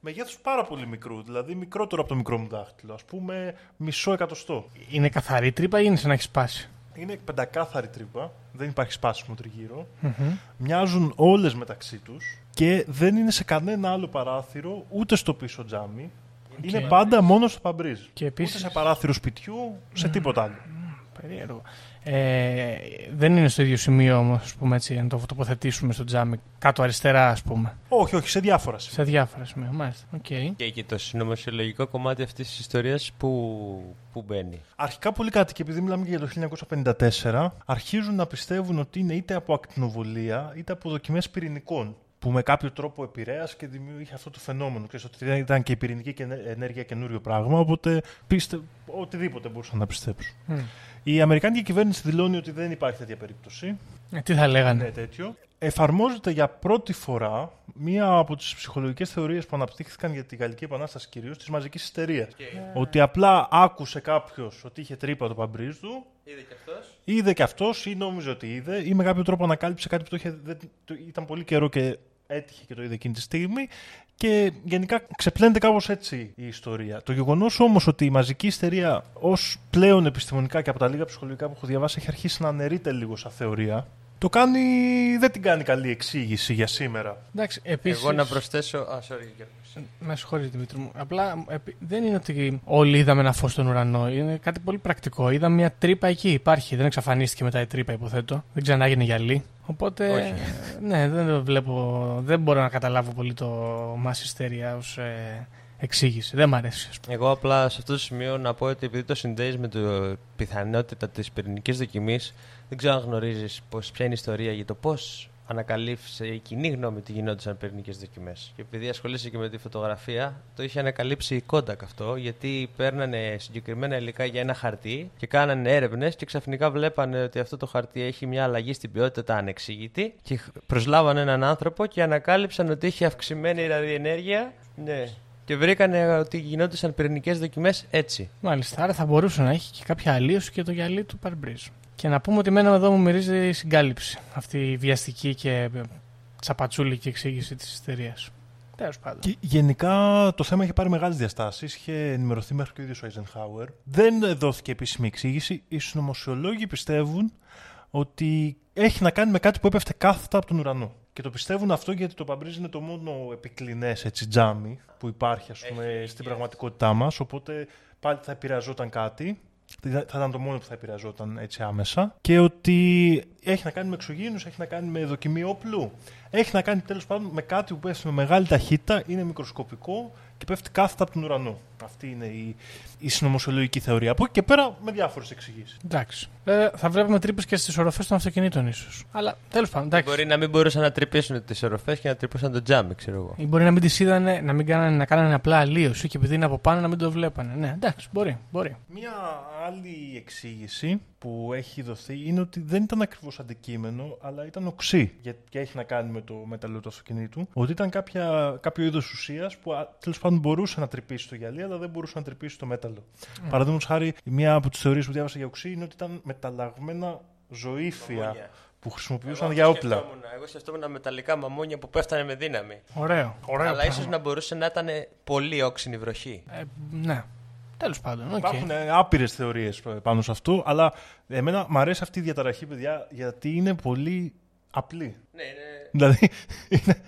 Μεγέθους πάρα πολύ μικρού, δηλαδή μικρότερο από το μικρό μου δάχτυλο, ας πούμε μισό εκατοστό. Είναι καθαρή τρύπα ή είναι σαν να έχεις σπάσει; Είναι πεντακάθαρη τρύπα, δεν υπάρχει σπάσιμο τριγύρω. Μμμ. Μοιάζουν όλες μεταξύ τους και δεν είναι σε κανένα άλλο παράθυρο, ούτε στο πίσω τζάμι. Είναι πάντα μόνο στο παμπρίζ. Και επίσης- Ούτε σε παράθυρο σπιτιού, σε τίποτα άλλο. Περίεργο. Ε, δεν είναι στο ίδιο σημείο όμως, ας πούμε έτσι, να το τοποθετήσουμε στο τζάμι. Κάτω αριστερά, ας πούμε. Όχι, όχι, σε διάφορα σημεία. Σε διάφορα σημεία. Μάλιστα. Οκ. Και, και το συνωμοσιολογικό κομμάτι αυτής της ιστορίας που, που μπαίνει; Αρχικά πολύ κάτι και επειδή μιλάμε και για το 1954, αρχίζουν να πιστεύουν ότι είναι είτε από ακτινοβολία είτε από δοκιμές πυρηνικών που με κάποιο τρόπο επηρέασε και δημιούργησε αυτό το φαινόμενο. Ξέρεις, ότι δεν ήταν και η πυρηνική και ενέργεια καινούριο πράγμα, οπότε πίστε-, οτιδήποτε μπορούσαν να πιστέψουν. Μμ. Η Αμερικάνικη κυβέρνηση δηλώνει ότι δεν υπάρχει τέτοια περίπτωση. Ε, τι θα λέγανε; Ναι, τέτοιο. Εφαρμόζεται για πρώτη φορά μία από τις ψυχολογικές θεωρίες που αναπτύχθηκαν για τη Γαλλική Επανάσταση κυρίως της μαζικής ιστερίας. Ότι απλά άκουσε κάποιος ότι είχε τρύπα το παμπρίζ του Είδε και αυτός. Είδε και αυτός ή νόμιζε ότι είδε ή με κάποιο τρόπο ανακάλυψε κάτι που το είχε, δεν, το, ήταν πολύ καιρό και έτυχε και το είδε εκείνη τη στιγμή. Και γενικά ξεπλένεται κάπως έτσι η ιστορία. Το γεγονός όμως ότι η μαζική ιστερία ως πλέον επιστημονικά και από τα λίγα ψυχολογικά που έχω διαβάσει έχει αρχίσει να αναιρείται λίγο σαν θεωρία. Το κάνει, δεν την κάνει καλή εξήγηση για σήμερα. Εντάξει, επίσης, Εγώ να προσθέσω... Α, sorry, Γιώργο. Με συγχωρείτε, Δημήτρη μου. Απλά επί- δεν είναι ότι όλοι είδαμε ένα φως στον ουρανό. Είναι κάτι πολύ πρακτικό. Είδαμε μια τρύπα εκεί. Υπάρχει. Δεν εξαφανίστηκε μετά η τρύπα, υποθέτω. Δεν ξανά έγινε γυαλί. Οπότε. Όχι. ναι, δεν το βλέπω. Δεν μπορώ να καταλάβω πολύ το mass hysteria ως ε, εξήγηση. Δεν μ' αρέσει. ας πούμε. Εγώ απλά σε αυτό το σημείο να πω ότι επειδή το συνδέεις με την πιθανότητα της πυρηνικής δοκιμής, δεν ξέρω αν γνωρίζεις ποια είναι η ιστορία για το πώς ανακαλύψε η κοινή γνώμη ότι γινόντουσαν πυρηνικές δοκιμές. Και επειδή ασχολείσαι και με τη φωτογραφία, το είχε ανακαλύψει η Kodak αυτό, γιατί παίρνανε συγκεκριμένα υλικά για ένα χαρτί και κάνανε έρευνες και ξαφνικά βλέπανε ότι αυτό το χαρτί έχει μια αλλαγή στην ποιότητα ανεξήγητη και προσλάβανε έναν άνθρωπο και ανακάλυψαν ότι είχε αυξημένη ραδιενέργεια. Ναι. Και βρήκανε ότι γινόντουσαν πυρηνικές δοκιμές έτσι. Μάλιστα. Άρα θα μπορούσε να έχει και κάποια αλλίωση και το γυαλί του παρμπρίζ. Και να πούμε ότι εμένα εδώ μου μυρίζει η συγκάλυψη. Αυτή η βιαστική και ε, τσαπατσούλικη εξήγηση της ιστερία. Τέλος πάντων. Και γενικά το θέμα είχε πάρει μεγάλες διαστάσεις. Είχε ενημερωθεί μέχρι και ο ίδιος ο Eisenhower. Δεν δόθηκε επίσημη εξήγηση. Οι συνωμοσιολόγοι πιστεύουν ότι έχει να κάνει με κάτι που έπεφτε κάθετα από τον ουρανό. Και το πιστεύουν αυτό γιατί το Παμπρίζ είναι το μόνο επικλινές τζάμι που υπάρχει ας πούμε, Έχει, στην yes. πραγματικότητά μας. Οπότε πάλι θα επηρεαζόταν κάτι. Θα θα ήταν το μόνο που θα επηρεαζόταν έτσι άμεσα. Και ότι έχει να κάνει με εξωγήινους, έχει να κάνει με δοκιμή όπλου. Έχει να κάνει τέλος πάντων με κάτι που πέφτει με μεγάλη ταχύτητα, είναι μικροσκοπικό και πέφτει κάθετα από τον ουρανό. Αυτή είναι η, η συνωμοσιολογική θεωρία. Από εκεί και πέρα με διάφορες εξηγήσεις. Εντάξει. Ε, θα βλέπουμε τρύπες και στις οροφές των αυτοκινήτων ίσως. Αλλά τέλος πάντων. Εντάξει. Μπορεί να μην μπορούσαν να τρυπήσουν τις οροφές και να τρυπούσαν το τζάμι, ξέρω εγώ. Ή μπορεί να μην τις είδανε, να μην κάνανε, να κάνανε απλά αλλίωση και επειδή είναι από πάνω να μην το βλέπανε. Ναι, εντάξει, μπορεί. μπορεί. Μία άλλη εξήγηση που έχει δοθεί είναι ότι δεν ήταν ακριβώς αντικείμενο, αλλά ήταν οξύ. Για- Και έχει να κάνει με το μεταλλό του αυτοκινήτου. Ότι ήταν κάποια, κάποιο είδος ουσίας που τέλος πάντων μπορούσε να τρυπήσει το γυαλί, αλλά δεν μπορούσε να τρυπήσει το μέταλλο. Mm. Παραδείγματος χάρη, μία από τις θεωρίες που διάβασα για όξυ- είναι ότι ήταν μεταλλαγμένα ζωύφια Μαμούνια. που χρησιμοποιούσαν για όπλα. Εγώ σκεφτόμουν μεταλλικά μαμούνια που πέφτανε με δύναμη. Ωραίο. ωραίο Αλλά πράγμα. ίσως να μπορούσε να ήταν πολύ όξινη βροχή. Ε, ναι. Τέλος πάντων. οκ. Υπάρχουν άπειρες θεωρίες πάνω σε αυτό, αλλά εμένα μου αρέσει αυτή η διαταραχή, παιδιά, γιατί είναι πολύ απλή. Ναι, ναι. Δηλαδή, [LAUGHS] είναι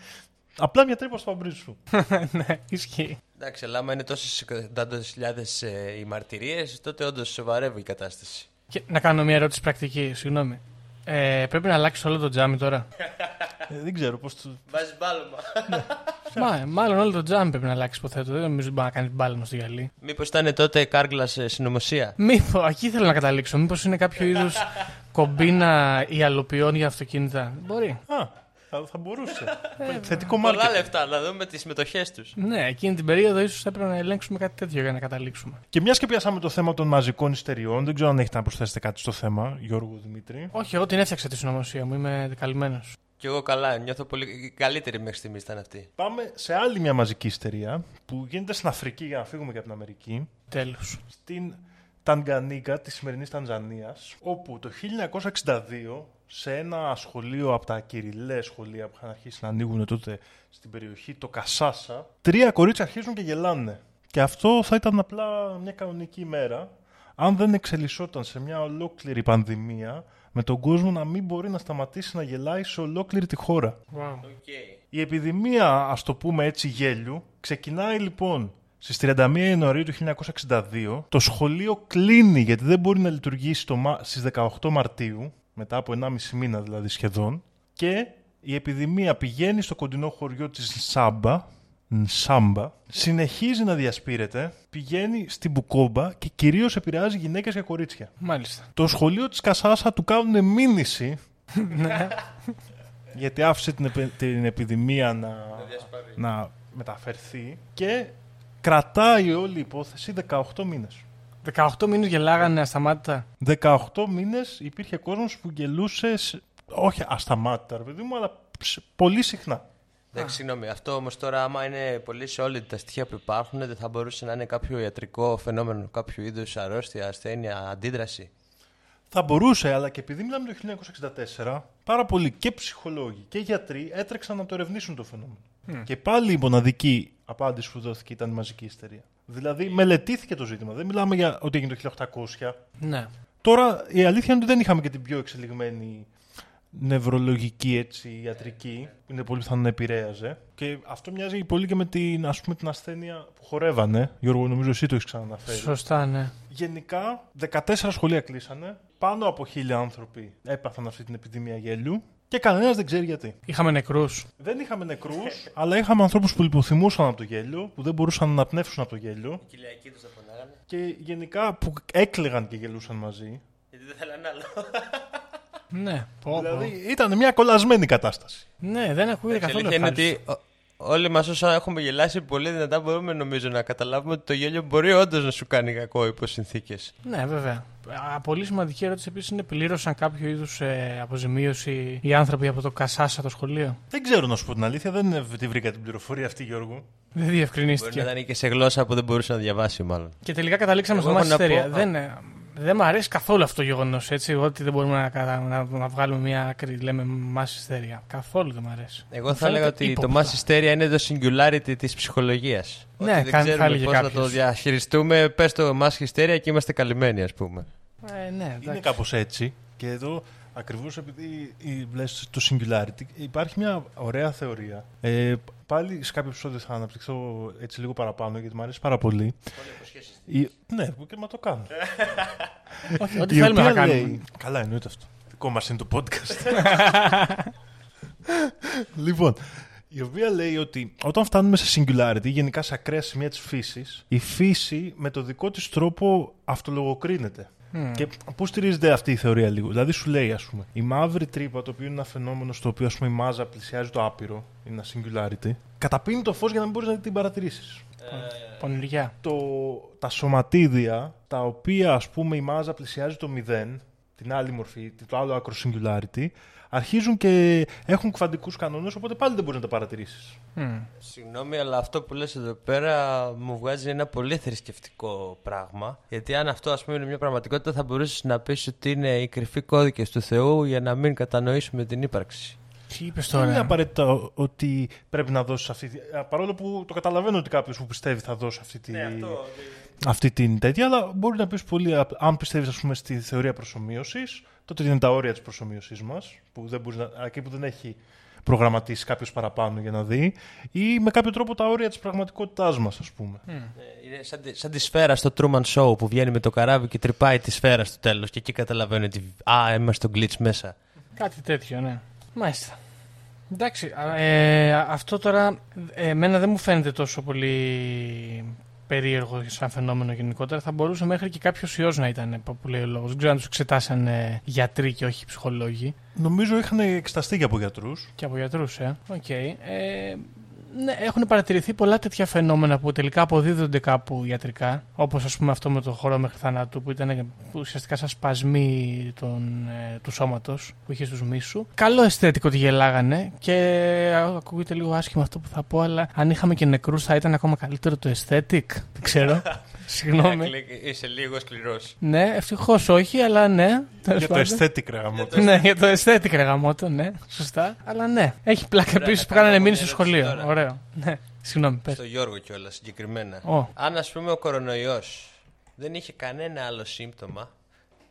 απλά μια τρύπα στο παμπρίζ σου. [LAUGHS] ναι, ισχύει. Εντάξει, αλλά άμα είναι τόσες εκατοντάδες χιλιάδες ε, οι μαρτυρίες, τότε όντως σοβαρεύει η κατάσταση. Και να κάνω μια ερώτηση πρακτική, συγγνώμη. Ε, πρέπει να αλλάξει όλο το τζάμι τώρα; Ε, δεν ξέρω πώς. Το... Βάζεις μπάλωμα. Μα, μάλλον όλο το τζάμι πρέπει να αλλάξει, υποθέτω. Δεν νομίζω ότι μπορεί να κάνεις μπάλωνο στο γυαλί. Μήπως ήταν τότε κάργκλα σε συνωμοσία; Μήπως, εκεί θέλω να καταλήξω. Μήπως είναι κάποιο [LAUGHS] είδους κομπίνα ιαλοποιών για αυτοκίνητα. Μπορεί. Α, θα, θα μπορούσε. [LAUGHS] Θετικό Πολλά μάρκετ. λεφτά, να δούμε τις συμμετοχές τους. Ναι, εκείνη την περίοδο ίσως έπρεπε να ελέγξουμε κάτι τέτοιο για να καταλήξουμε. Και μιας και πιάσαμε το θέμα των μαζικών ιστεριών, δεν ξέρω αν έχετε να προσθέσετε κάτι στο θέμα, Γιώργο Δημήτρη. Όχι, εγώ την έφτιαξα τη συνωμοσία μου. Είμαι καλυμμένος. Κι εγώ καλά, νιώθω πολύ. η καλύτερη μέχρι στιγμής ήταν αυτή. Πάμε σε άλλη μια μαζική ιστερία που γίνεται στην Αφρική για να φύγουμε και από την Αμερική. Τέλος. Στην Τανγκανίκα της σημερινής Τανζανίας, όπου το 1962 σε ένα σχολείο από τα κυριλέ σχολεία που είχαν αρχίσει να ανοίγουν τότε στην περιοχή, το Κασάσα, τρία κορίτσια αρχίζουν και γελάνε. Και αυτό θα ήταν απλά μια κανονική ημέρα. αν δεν εξελισσόταν σε μια ολόκληρη πανδημία, με τον κόσμο να μην μπορεί να σταματήσει να γελάει σε ολόκληρη τη χώρα. Wow. Okay. Η επιδημία, ας το πούμε έτσι, γέλιου, ξεκινάει λοιπόν στις 31 Ιανουαρίου του 1962. Το σχολείο κλείνει γιατί δεν μπορεί να λειτουργήσει το, Μα- στις 18 Μαρτίου, μετά από 1,5 μήνα δηλαδή σχεδόν, και η επιδημία πηγαίνει στο κοντινό χωριό της Σάμπα, Σάμπα, συνεχίζει να διασπείρεται, πηγαίνει στην Μπουκόμπα και κυρίως επηρεάζει γυναίκες και κορίτσια. Μάλιστα. Το σχολείο της Κασάσα του κάνουν μήνυση ναι. γιατί άφησε την, επι- την επιδημία να, να μεταφερθεί και κρατάει όλη η υπόθεση 18 μήνες. 18 μήνες γελάγανε ασταμάτητα. 18 μήνες υπήρχε κόσμος που γελούσε, σε- όχι ασταμάτητα ρε παιδί μου, αλλά ψ- πολύ συχνά. Εντάξει, συγγνώμη. Αυτό όμως τώρα, άμα είναι πολύ solid τα στοιχεία που υπάρχουν, δεν θα μπορούσε να είναι κάποιο ιατρικό φαινόμενο, κάποιο είδους αρρώστια, ασθένεια, αντίδραση. Θα μπορούσε, αλλά και επειδή μιλάμε το 1964, πάρα πολλοί και ψυχολόγοι και γιατροί έτρεξαν να το ερευνήσουν το φαινόμενο. Και πάλι η μοναδική απάντηση που δόθηκε ήταν η μαζική ιστερία. Δηλαδή, μελετήθηκε το ζήτημα. Δεν μιλάμε για ότι έγινε το 1800. Ναι. Τώρα η αλήθεια είναι ότι δεν είχαμε και την πιο εξελιγμένη νευρολογική έτσι, ιατρική, που είναι πολύ πιθανό να επηρέαζε. Και αυτό μοιάζει πολύ και με την, ας πούμε, την ασθένεια που χορεύανε. Γιώργο, νομίζω εσύ το έχεις ξαναναφέρει. Σωστά, ναι. Γενικά, 14 σχολεία κλείσανε. Πάνω από χίλια άνθρωποι έπαθαν αυτή την επιδημία γέλιου. Και κανένας δεν ξέρει γιατί. Είχαμε νεκρούς. Δεν είχαμε νεκρούς, [LAUGHS] αλλά είχαμε ανθρώπους που λιποθυμούσαν από το γέλιο, που δεν μπορούσαν να αναπνεύσουν από το γέλιο. Οι κοιλιακοί τους τα πονάγανε, Και γενικά που έκλεγαν και γελούσαν μαζί. γιατί δεν θέλανε άλλο. Ναι. Πω, πω. Δηλαδή ήταν μια κολλασμένη κατάσταση. Ναι, δεν ακούγεται Η καθόλου αλήθεια είναι ευχάριστο. ότι ο- όλοι μας όσα έχουμε γελάσει πολύ δυνατά μπορούμε νομίζω να καταλάβουμε ότι το γέλιο μπορεί όντως να σου κάνει κακό υπό συνθήκε. Ναι, βέβαια. Α, πολύ σημαντική ερώτηση επίσης είναι πλήρωσαν κάποιο είδους ε, αποζημίωση οι άνθρωποι από το Κασάσα το σχολείο; Δεν ξέρω να σου πω την αλήθεια, δεν τη βρήκα την πληροφορία αυτή, Γιώργο. Δεν Μπορεί να διευκρινίστηκε. ήταν και σε γλώσσα που δεν μπορούσε να διαβάσει, μάλλον. Και τελικά καταλήξαμε Εγώ στο έχω μάτι να ιστερία. πω- Δεν, ε, δεν μου αρέσει καθόλου αυτό το γεγονός. Ότι δεν μπορούμε να, κατα- να, να βγάλουμε μια άκρη, λέμε μάση ιστερία. Καθόλου δεν μου αρέσει. Εγώ Μου θα έλεγα φαίνεται ότι το ύποπτο. mass hysteria είναι το singularity της ψυχολογίας. Ναι, ότι κάνει- δεν θα ξέρουμε έλεγε πώς να κάποιος. το διαχειριστούμε. Πες το mass hysteria και είμαστε καλυμμένοι, ας πούμε. Ε, ναι, Είναι εντάξει. κάπως έτσι. Και εδώ, ακριβώς επειδή λες το singularity, υπάρχει μια ωραία θεωρία. Ε, πάλι σε κάποιο επεισόδιο θα αναπτυχθώ έτσι λίγο παραπάνω, γιατί μου αρέσει πάρα πολύ. Η... Ναι, που και μα το κάνω. Όχι, [LAUGHS] Ό,τι Η θέλουμε να οποία κάνουμε. λέει- Καλά, εννοείται αυτό. Δικό μα είναι το podcast. [LAUGHS] λοιπόν, η οποία λέει ότι όταν φτάνουμε σε singularity, γενικά σε ακραία σημεία της φύσης, η φύση με το δικό της τρόπο αυτολογοκρίνεται. Μμ. Και πού στηρίζεται αυτή η θεωρία λίγο; Δηλαδή σου λέει, ας πούμε, η μαύρη τρύπα, το οποίο είναι ένα φαινόμενο στο οποίο ας πούμε, η μάζα πλησιάζει το άπειρο, είναι ένα singularity, καταπίνει το φως για να μην μπορείς να την παρατηρήσεις. Πονηριά. Το, τα σωματίδια, τα οποία ας πούμε η μάζα πλησιάζει το 0, την άλλη μορφή, το άλλο άκρο singularity, αρχίζουν και έχουν κβαντικούς κανόνες, οπότε πάλι δεν μπορείς να τα παρατηρήσεις. Μμ. Συγγνώμη, αλλά αυτό που λες εδώ πέρα μου βγάζει ένα πολύ θρησκευτικό πράγμα. Γιατί αν αυτό ας πούμε είναι μια πραγματικότητα, θα μπορούσες να πεις ότι είναι οι κρυφοί κώδικες του Θεού για να μην κατανοήσουμε την ύπαρξη. Τι είπες Δεν είναι τώρα. απαραίτητα ότι πρέπει να δώσεις αυτή. τη- α, Παρόλο που το καταλαβαίνω ότι κάποιος που πιστεύει θα δώσει αυτή, τη... αυτή την τέτοια, αλλά μπορεί να πεις πολύ. α- Αν πιστεύεις, ας πούμε, στη θεωρία προσωμείωσης, τότε είναι τα όρια της προσωμείωσής μας, που δεν μπορείς να... εκεί που δεν έχει προγραμματίσει κάποιος παραπάνω για να δει, ή με κάποιο τρόπο τα όρια της πραγματικότητάς μας, ας πούμε. Μμ. Ε, Είναι σαν τη, σαν τη σφαίρα στο Truman Show που βγαίνει με το καράβι και τρυπάει τη σφαίρα στο τέλος και εκεί καταλαβαίνει ότι α, είμαστε στο glitch μέσα. Κάτι τέτοιο, ναι. Μάλιστα. Εντάξει, α, ε, αυτό τώρα ε, εμένα δεν μου φαίνεται τόσο πολύ περίεργο σαν φαινόμενο γενικότερα. Θα μπορούσε μέχρι και κάποιος ιός να ήταν, που λέει ο λόγος. Δεν ξέρω αν τους εξετάσαν ε, γιατροί και όχι ψυχολόγοι. Νομίζω είχαν εξεταστεί και από γιατρούς. Και από γιατρούς, ε. Οκ. Ε, ναι, έχουν παρατηρηθεί πολλά τέτοια φαινόμενα που τελικά αποδίδονται κάπου ιατρικά. Όπως ας πούμε αυτό με το χορό μέχρι θανάτου, που ήταν ουσιαστικά σαν σπασμοί των, ε, του σώματος που είχε στους μίσους. Καλό αισθέτικο ότι γελάγανε και α, ακούγεται λίγο άσχημα αυτό που θα πω, αλλά αν είχαμε και νεκρούς θα ήταν ακόμα καλύτερο το aesthetic. Δεν ξέρω. [LAUGHS] Συγγνώμη. Είσαι λίγο σκληρός. ναι, ευτυχώς όχι, αλλά ναι. τέλος Για το πάντων. aesthetic, ρε γαμώτο. Ναι, για το aesthetic ρε γαμώτο, ναι, σωστά. Αλλά ναι, έχει πλάκα Ωραία, επίσης να που κάνανε κάνω μήνυση μια στο ερώτηση σχολείο. τώρα. Ωραίο. Ναι, συγγνώμη, πες. Στο Γιώργο κιόλας συγκεκριμένα. Ω. Αν ας πούμε ο κορονοϊός δεν είχε κανένα άλλο σύμπτωμα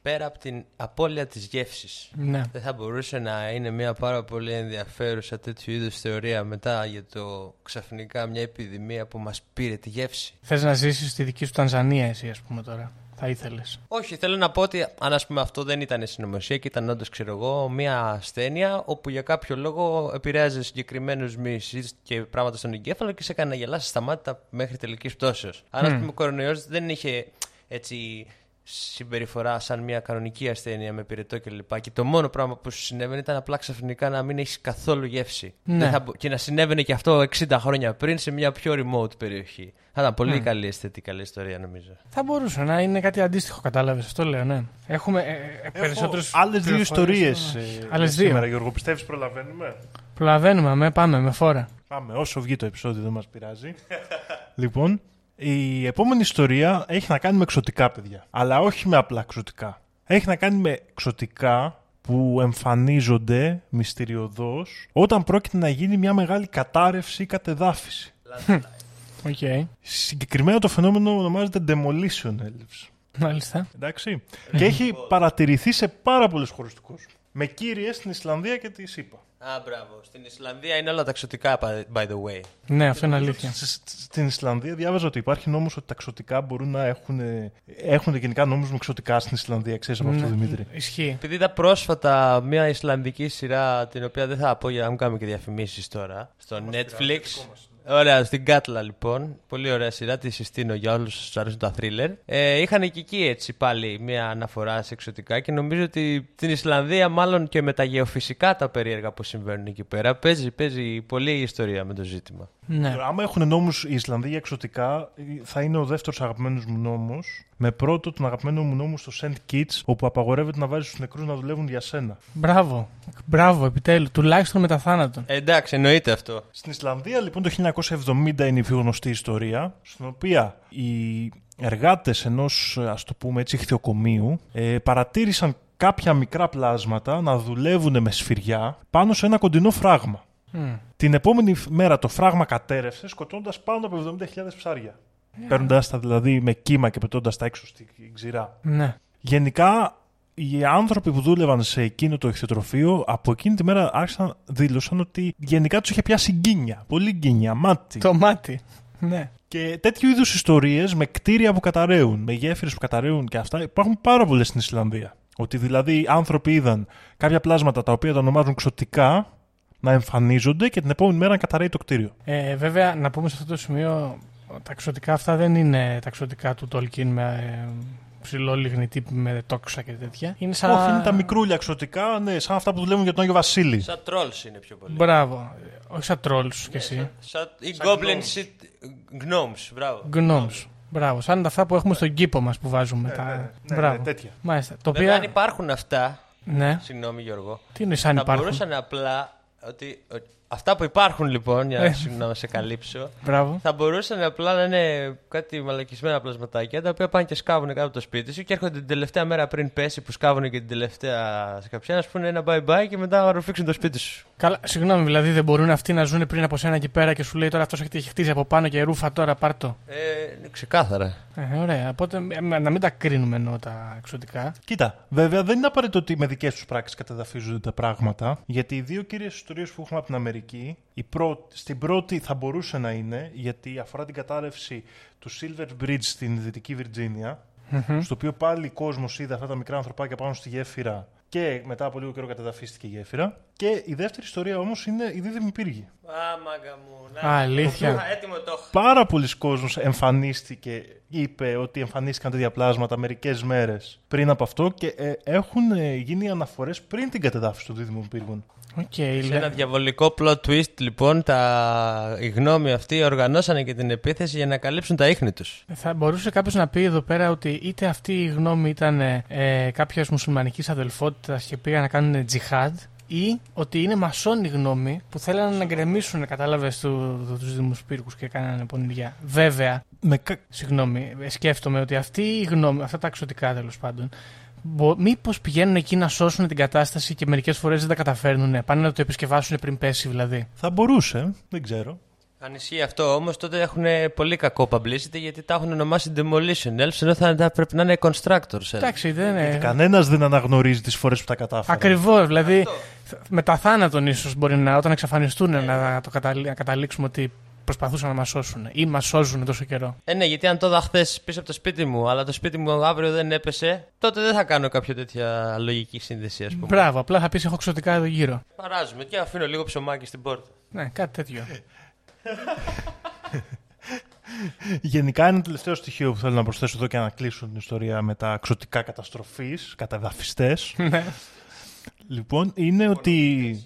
πέρα από την απώλεια της γεύσης. Ναι. Δεν θα μπορούσε να είναι μια πάρα πολύ ενδιαφέρουσα τέτοιου είδους θεωρία μετά για το ξαφνικά μια επιδημία που μας πήρε τη γεύση. Θες να ζήσεις στη δική σου Τανζανία, εσύ, ας πούμε τώρα. Θα ήθελες. Όχι, θέλω να πω ότι αν ας πούμε αυτό δεν ήταν συνωμοσία και ήταν όντως, ξέρω εγώ, μια ασθένεια όπου για κάποιο λόγο επηρέαζε συγκεκριμένους μυς και πράγματα στον εγκέφαλο και σε έκανε να γελάσει στα μάτια μέχρι τελικής πτώσεως. Αν, ας πούμε, ο κορονοϊός δεν είχε έτσι συμπεριφορά σαν μια κανονική ασθένεια με πυρετό κλπ. Και το μόνο πράγμα που σου συνέβαινε ήταν απλά ξαφνικά να μην έχεις καθόλου γεύση. Ναι. Δεν θα μπο- Και να συνέβαινε και αυτό 60 χρόνια πριν σε μια πιο remote περιοχή. Θα ήταν πολύ καλή αισθητική καλή ιστορία νομίζω. Θα μπορούσε να είναι κάτι αντίστοιχο, κατάλαβες. Αυτό λέω, ναι. Έχουμε ε, ε, περισσότερες Άλλες δύο πληροφορίες. ιστορίες. Άλλες δύο. Σήμερα, Γιώργο, πιστεύεις προλαβαίνουμε; Προλαβαίνουμε, με, πάμε με φόρα. Πάμε, όσο βγει το επεισόδιο δεν μας πειράζει. [LAUGHS] λοιπόν, η επόμενη ιστορία έχει να κάνει με εξωτικά, παιδιά. Αλλά όχι με απλά εξωτικά. Έχει να κάνει με εξωτικά που εμφανίζονται μυστηριωδώς όταν πρόκειται να γίνει μια μεγάλη κατάρρευση ή κατεδάφιση. [LAUGHS] Οκ. Συγκεκριμένα το φαινόμενο ονομάζεται demolition elves. Μάλιστα. Εντάξει. και έχει παρατηρηθεί σε πάρα πολλές χώρες του κόσμου. Με κύριες στην Ισλανδία και τις ΗΠΑ. Α, μπράβο. Στην Ισλανδία είναι όλα τα ξωτικά, by the way. Ναι, αυτό είναι αλήθεια. Σ- σ- Στην Ισλανδία διάβαζα ότι υπάρχει νόμος ότι τα ξωτικά μπορούν να έχουν. Έχουν γενικά νόμους με ξωτικά στην Ισλανδία. Ξέρεις από αυτό, Ναι. Δημήτρη. Ισχύει. Επειδή είδα πρόσφατα μια Ισλανδική σειρά, την οποία δεν θα πω για να μην κάνουμε και διαφημίσεις τώρα, στο Netflix. Ωραία, στην Κάτλα λοιπόν. Πολύ ωραία σειρά, τη συστήνω για όλους όσους αρέσουν τα θρίλερ. Ε, είχαν και εκεί έτσι πάλι μια αναφορά σε εξωτικά και νομίζω ότι στην Ισλανδία, μάλλον και με τα γεωφυσικά τα περίεργα που συμβαίνουν εκεί πέρα, παίζει, παίζει πολύ ιστορία με το ζήτημα. Ναι. Άμα έχουν νόμους οι Ισλανδοί για εξωτικά, θα είναι ο δεύτερος αγαπημένος μου νόμος. Με πρώτο τον αγαπημένο μου νόμο στο St. Kitts, όπου απαγορεύεται να βάζεις τους νεκρούς να δουλεύουν για σένα. Μπράβο. Μπράβο, επιτέλου. Τουλάχιστον μετά θάνατον. Ε, εντάξει, εννοείται αυτό. Στην Ισλανδία λοιπόν το 1970 είναι η πιο γνωστή ιστορία, στην οποία οι εργάτες ενός ας το πούμε έτσι ηχθειοκομείου ε, παρατήρησαν κάποια μικρά πλάσματα να δουλεύουν με σφυριά πάνω σε ένα κοντινό φράγμα. Μμ. Την επόμενη μέρα το φράγμα κατέρευσε σκοτώνοντας πάνω από 70.000 ψάρια. Παίρνοντας τα δηλαδή με κύμα και πετώντας τα έξω στην ξηρά. Ναι. Γενικά, οι άνθρωποι που δούλευαν σε εκείνο το ηχθειοτροφείο από εκείνη τη μέρα άρχισαν, δήλωσαν ότι γενικά τους είχε πιάσει γκίνια. Πολύ γκίνια, μάτι. Το μάτι. Ναι. Και τέτοιου είδους ιστορίες με κτίρια που καταραίουν, με γέφυρες που καταραίουν και αυτά υπάρχουν πάρα πολλές στην Ισλανδία. Ότι δηλαδή άνθρωποι είδαν κάποια πλάσματα τα οποία τα ονομάζουν ξωτικά να εμφανίζονται και την επόμενη μέρα να καταραίει το κτίριο. Ε, βέβαια, να πούμε σε αυτό το σημείο, τα ξωτικά αυτά δεν είναι τα ξωτικά του Tolkien με ε, ψηλό λιγνητή με τόξα και τέτοια. Είναι σαν. Όχι, είναι τα μικρούλια ξωτικά, ναι, σαν αυτά που δουλεύουν για τον Άγιο Βασίλη. Σαν trolls είναι πιο πολύ. Μπράβο. Όχι σαν trolls κι εσύ. Σαν, ή Σαν goblin gnomes. shit gnomes, μπράβο. Gnomes. Μπράβο. Σαν αυτά που έχουμε στον κήπο μας που βάζουμε. τα... ναι, ναι, Μπράβο. ναι, τέτοια. Μάλιστα. Το Βέβαια, αν οποίο. υπάρχουν αυτά, Ναι. συγγνώμη Γιώργο, Τι είναι σαν θα υπάρχουν; μπορούσαν απλά ότι, ότι αυτά που υπάρχουν λοιπόν, για Ε. να, σου- να σε καλύψω, Μπράβο. θα μπορούσαν απλά να είναι κάτι μαλακισμένα πλασματάκια τα οποία πάνε και σκάβουν κάτω από το σπίτι σου και έρχονται την τελευταία μέρα πριν πέσει που σκάβουν και την τελευταία σκαψιά να σου πούνε ένα bye bye και μετά να ρουφήξουν το σπίτι σου. Καλά, συγγνώμη, δηλαδή δεν μπορούν αυτοί να ζουν πριν από σένα εκεί πέρα και σου λέει τώρα αυτός έχει χτίσει από πάνω και ρούφα τώρα, πάρ' το. Ε, είναι ξεκάθαρα. Ε, ωραία. Οπότε ε, να μην τα κρίνουμε ενώ τα εξωτικά. Κοίτα, βέβαια δεν είναι απαραίτητο ότι με δικές τους πράξεις καταδαφίζονται τα πράγματα, γιατί οι δύο κύριες ιστορίες που έχουμε από την Αμερική, η πρώτη, στην πρώτη θα μπορούσε να είναι, γιατί αφορά την κατάρρευση του Silver Bridge στην Δυτική Βιρτζίνια, στο οποίο πάλι ο κόσμος είδε αυτά τα μικρά ανθρωπάκια πάνω στη γέφυρα και μετά από λίγο καιρό καταδαφίστηκε η γέφυρα. Και η δεύτερη ιστορία όμως είναι οι δίδυμοι πύργοι. Α, μάγκα μου. Α, αλήθεια. Α, έτοιμο το έχω. Πάρα πολλοί κόσμος εμφανίστηκε, είπε ότι εμφανίστηκαν τέτοια πλάσματα μερικές μέρες πριν από αυτό και ε, έχουν ε, γίνει αναφορές πριν την κατεδάφιση των δίδυμων πύργων. Οκ, Σε λέ- ένα διαβολικό plot twist, λοιπόν, τα... οι γνώμοι αυτοί οργανώσανε και την επίθεση για να καλύψουν τα ίχνη τους. Θα μπορούσε κάποιος να πει εδώ πέρα ότι είτε αυτοί οι γνώμοι ήταν ε, ε, κάποιας μουσουλμανικής αδελφότητας και πήγαν να κάνουν τζιχάντ, ή ότι είναι μασόνη γνώμη που θέλανε να γκρεμίσουν, κατάλαβες, του, του Δήμους Πύργους και κάνανε πονηριά. Βέβαια, Με κα- συγγνώμη, ε, σκέφτομαι ότι αυτή η γνώμη, αυτά τα εξωτικά τέλος πάντων, μήπως πηγαίνουν εκεί να σώσουν την κατάσταση και μερικές φορές δεν τα καταφέρνουν. Πάνε να το επισκευάσουν πριν πέσει δηλαδή; Θα μπορούσε, δεν ξέρω. Αν ισχύει αυτό όμως, τότε έχουν πολύ κακό publicity γιατί τα έχουν ονομάσει demolition elves ενώ θα θα πρέπει να είναι constructors. elves. Εντάξει, δεν είναι. Κανένας δεν αναγνωρίζει τις φορές που τα κατάφερε. Ακριβώς. Δηλαδή, με τα θάνατον ίσως μπορεί να, όταν εξαφανιστούν, να, το καταλή- να καταλήξουμε ότι προσπαθούσαν να μας σώσουν ή μας σώζουν τόσο καιρό. Ε, ναι, γιατί αν το είδα χθες πίσω από το σπίτι μου, αλλά το σπίτι μου αύριο δεν έπεσε, τότε δεν θα κάνω κάποια τέτοια λογική σύνδεση, ας πούμε. Μπράβο, απλά θα πεις έχω εξωτικά εδώ γύρω. Παράζουμε και αφήνω λίγο ψωμάκι στην πόρτα. Ναι, κάτι τέτοιο. [LAUGHS] Γενικά, ένα τελευταίο στοιχείο που θέλω να προσθέσω εδώ και να κλείσω την ιστορία με τα ξωτικά καταστροφής, καταδαφιστές. [LAUGHS] Ναι. λοιπόν, είναι ότι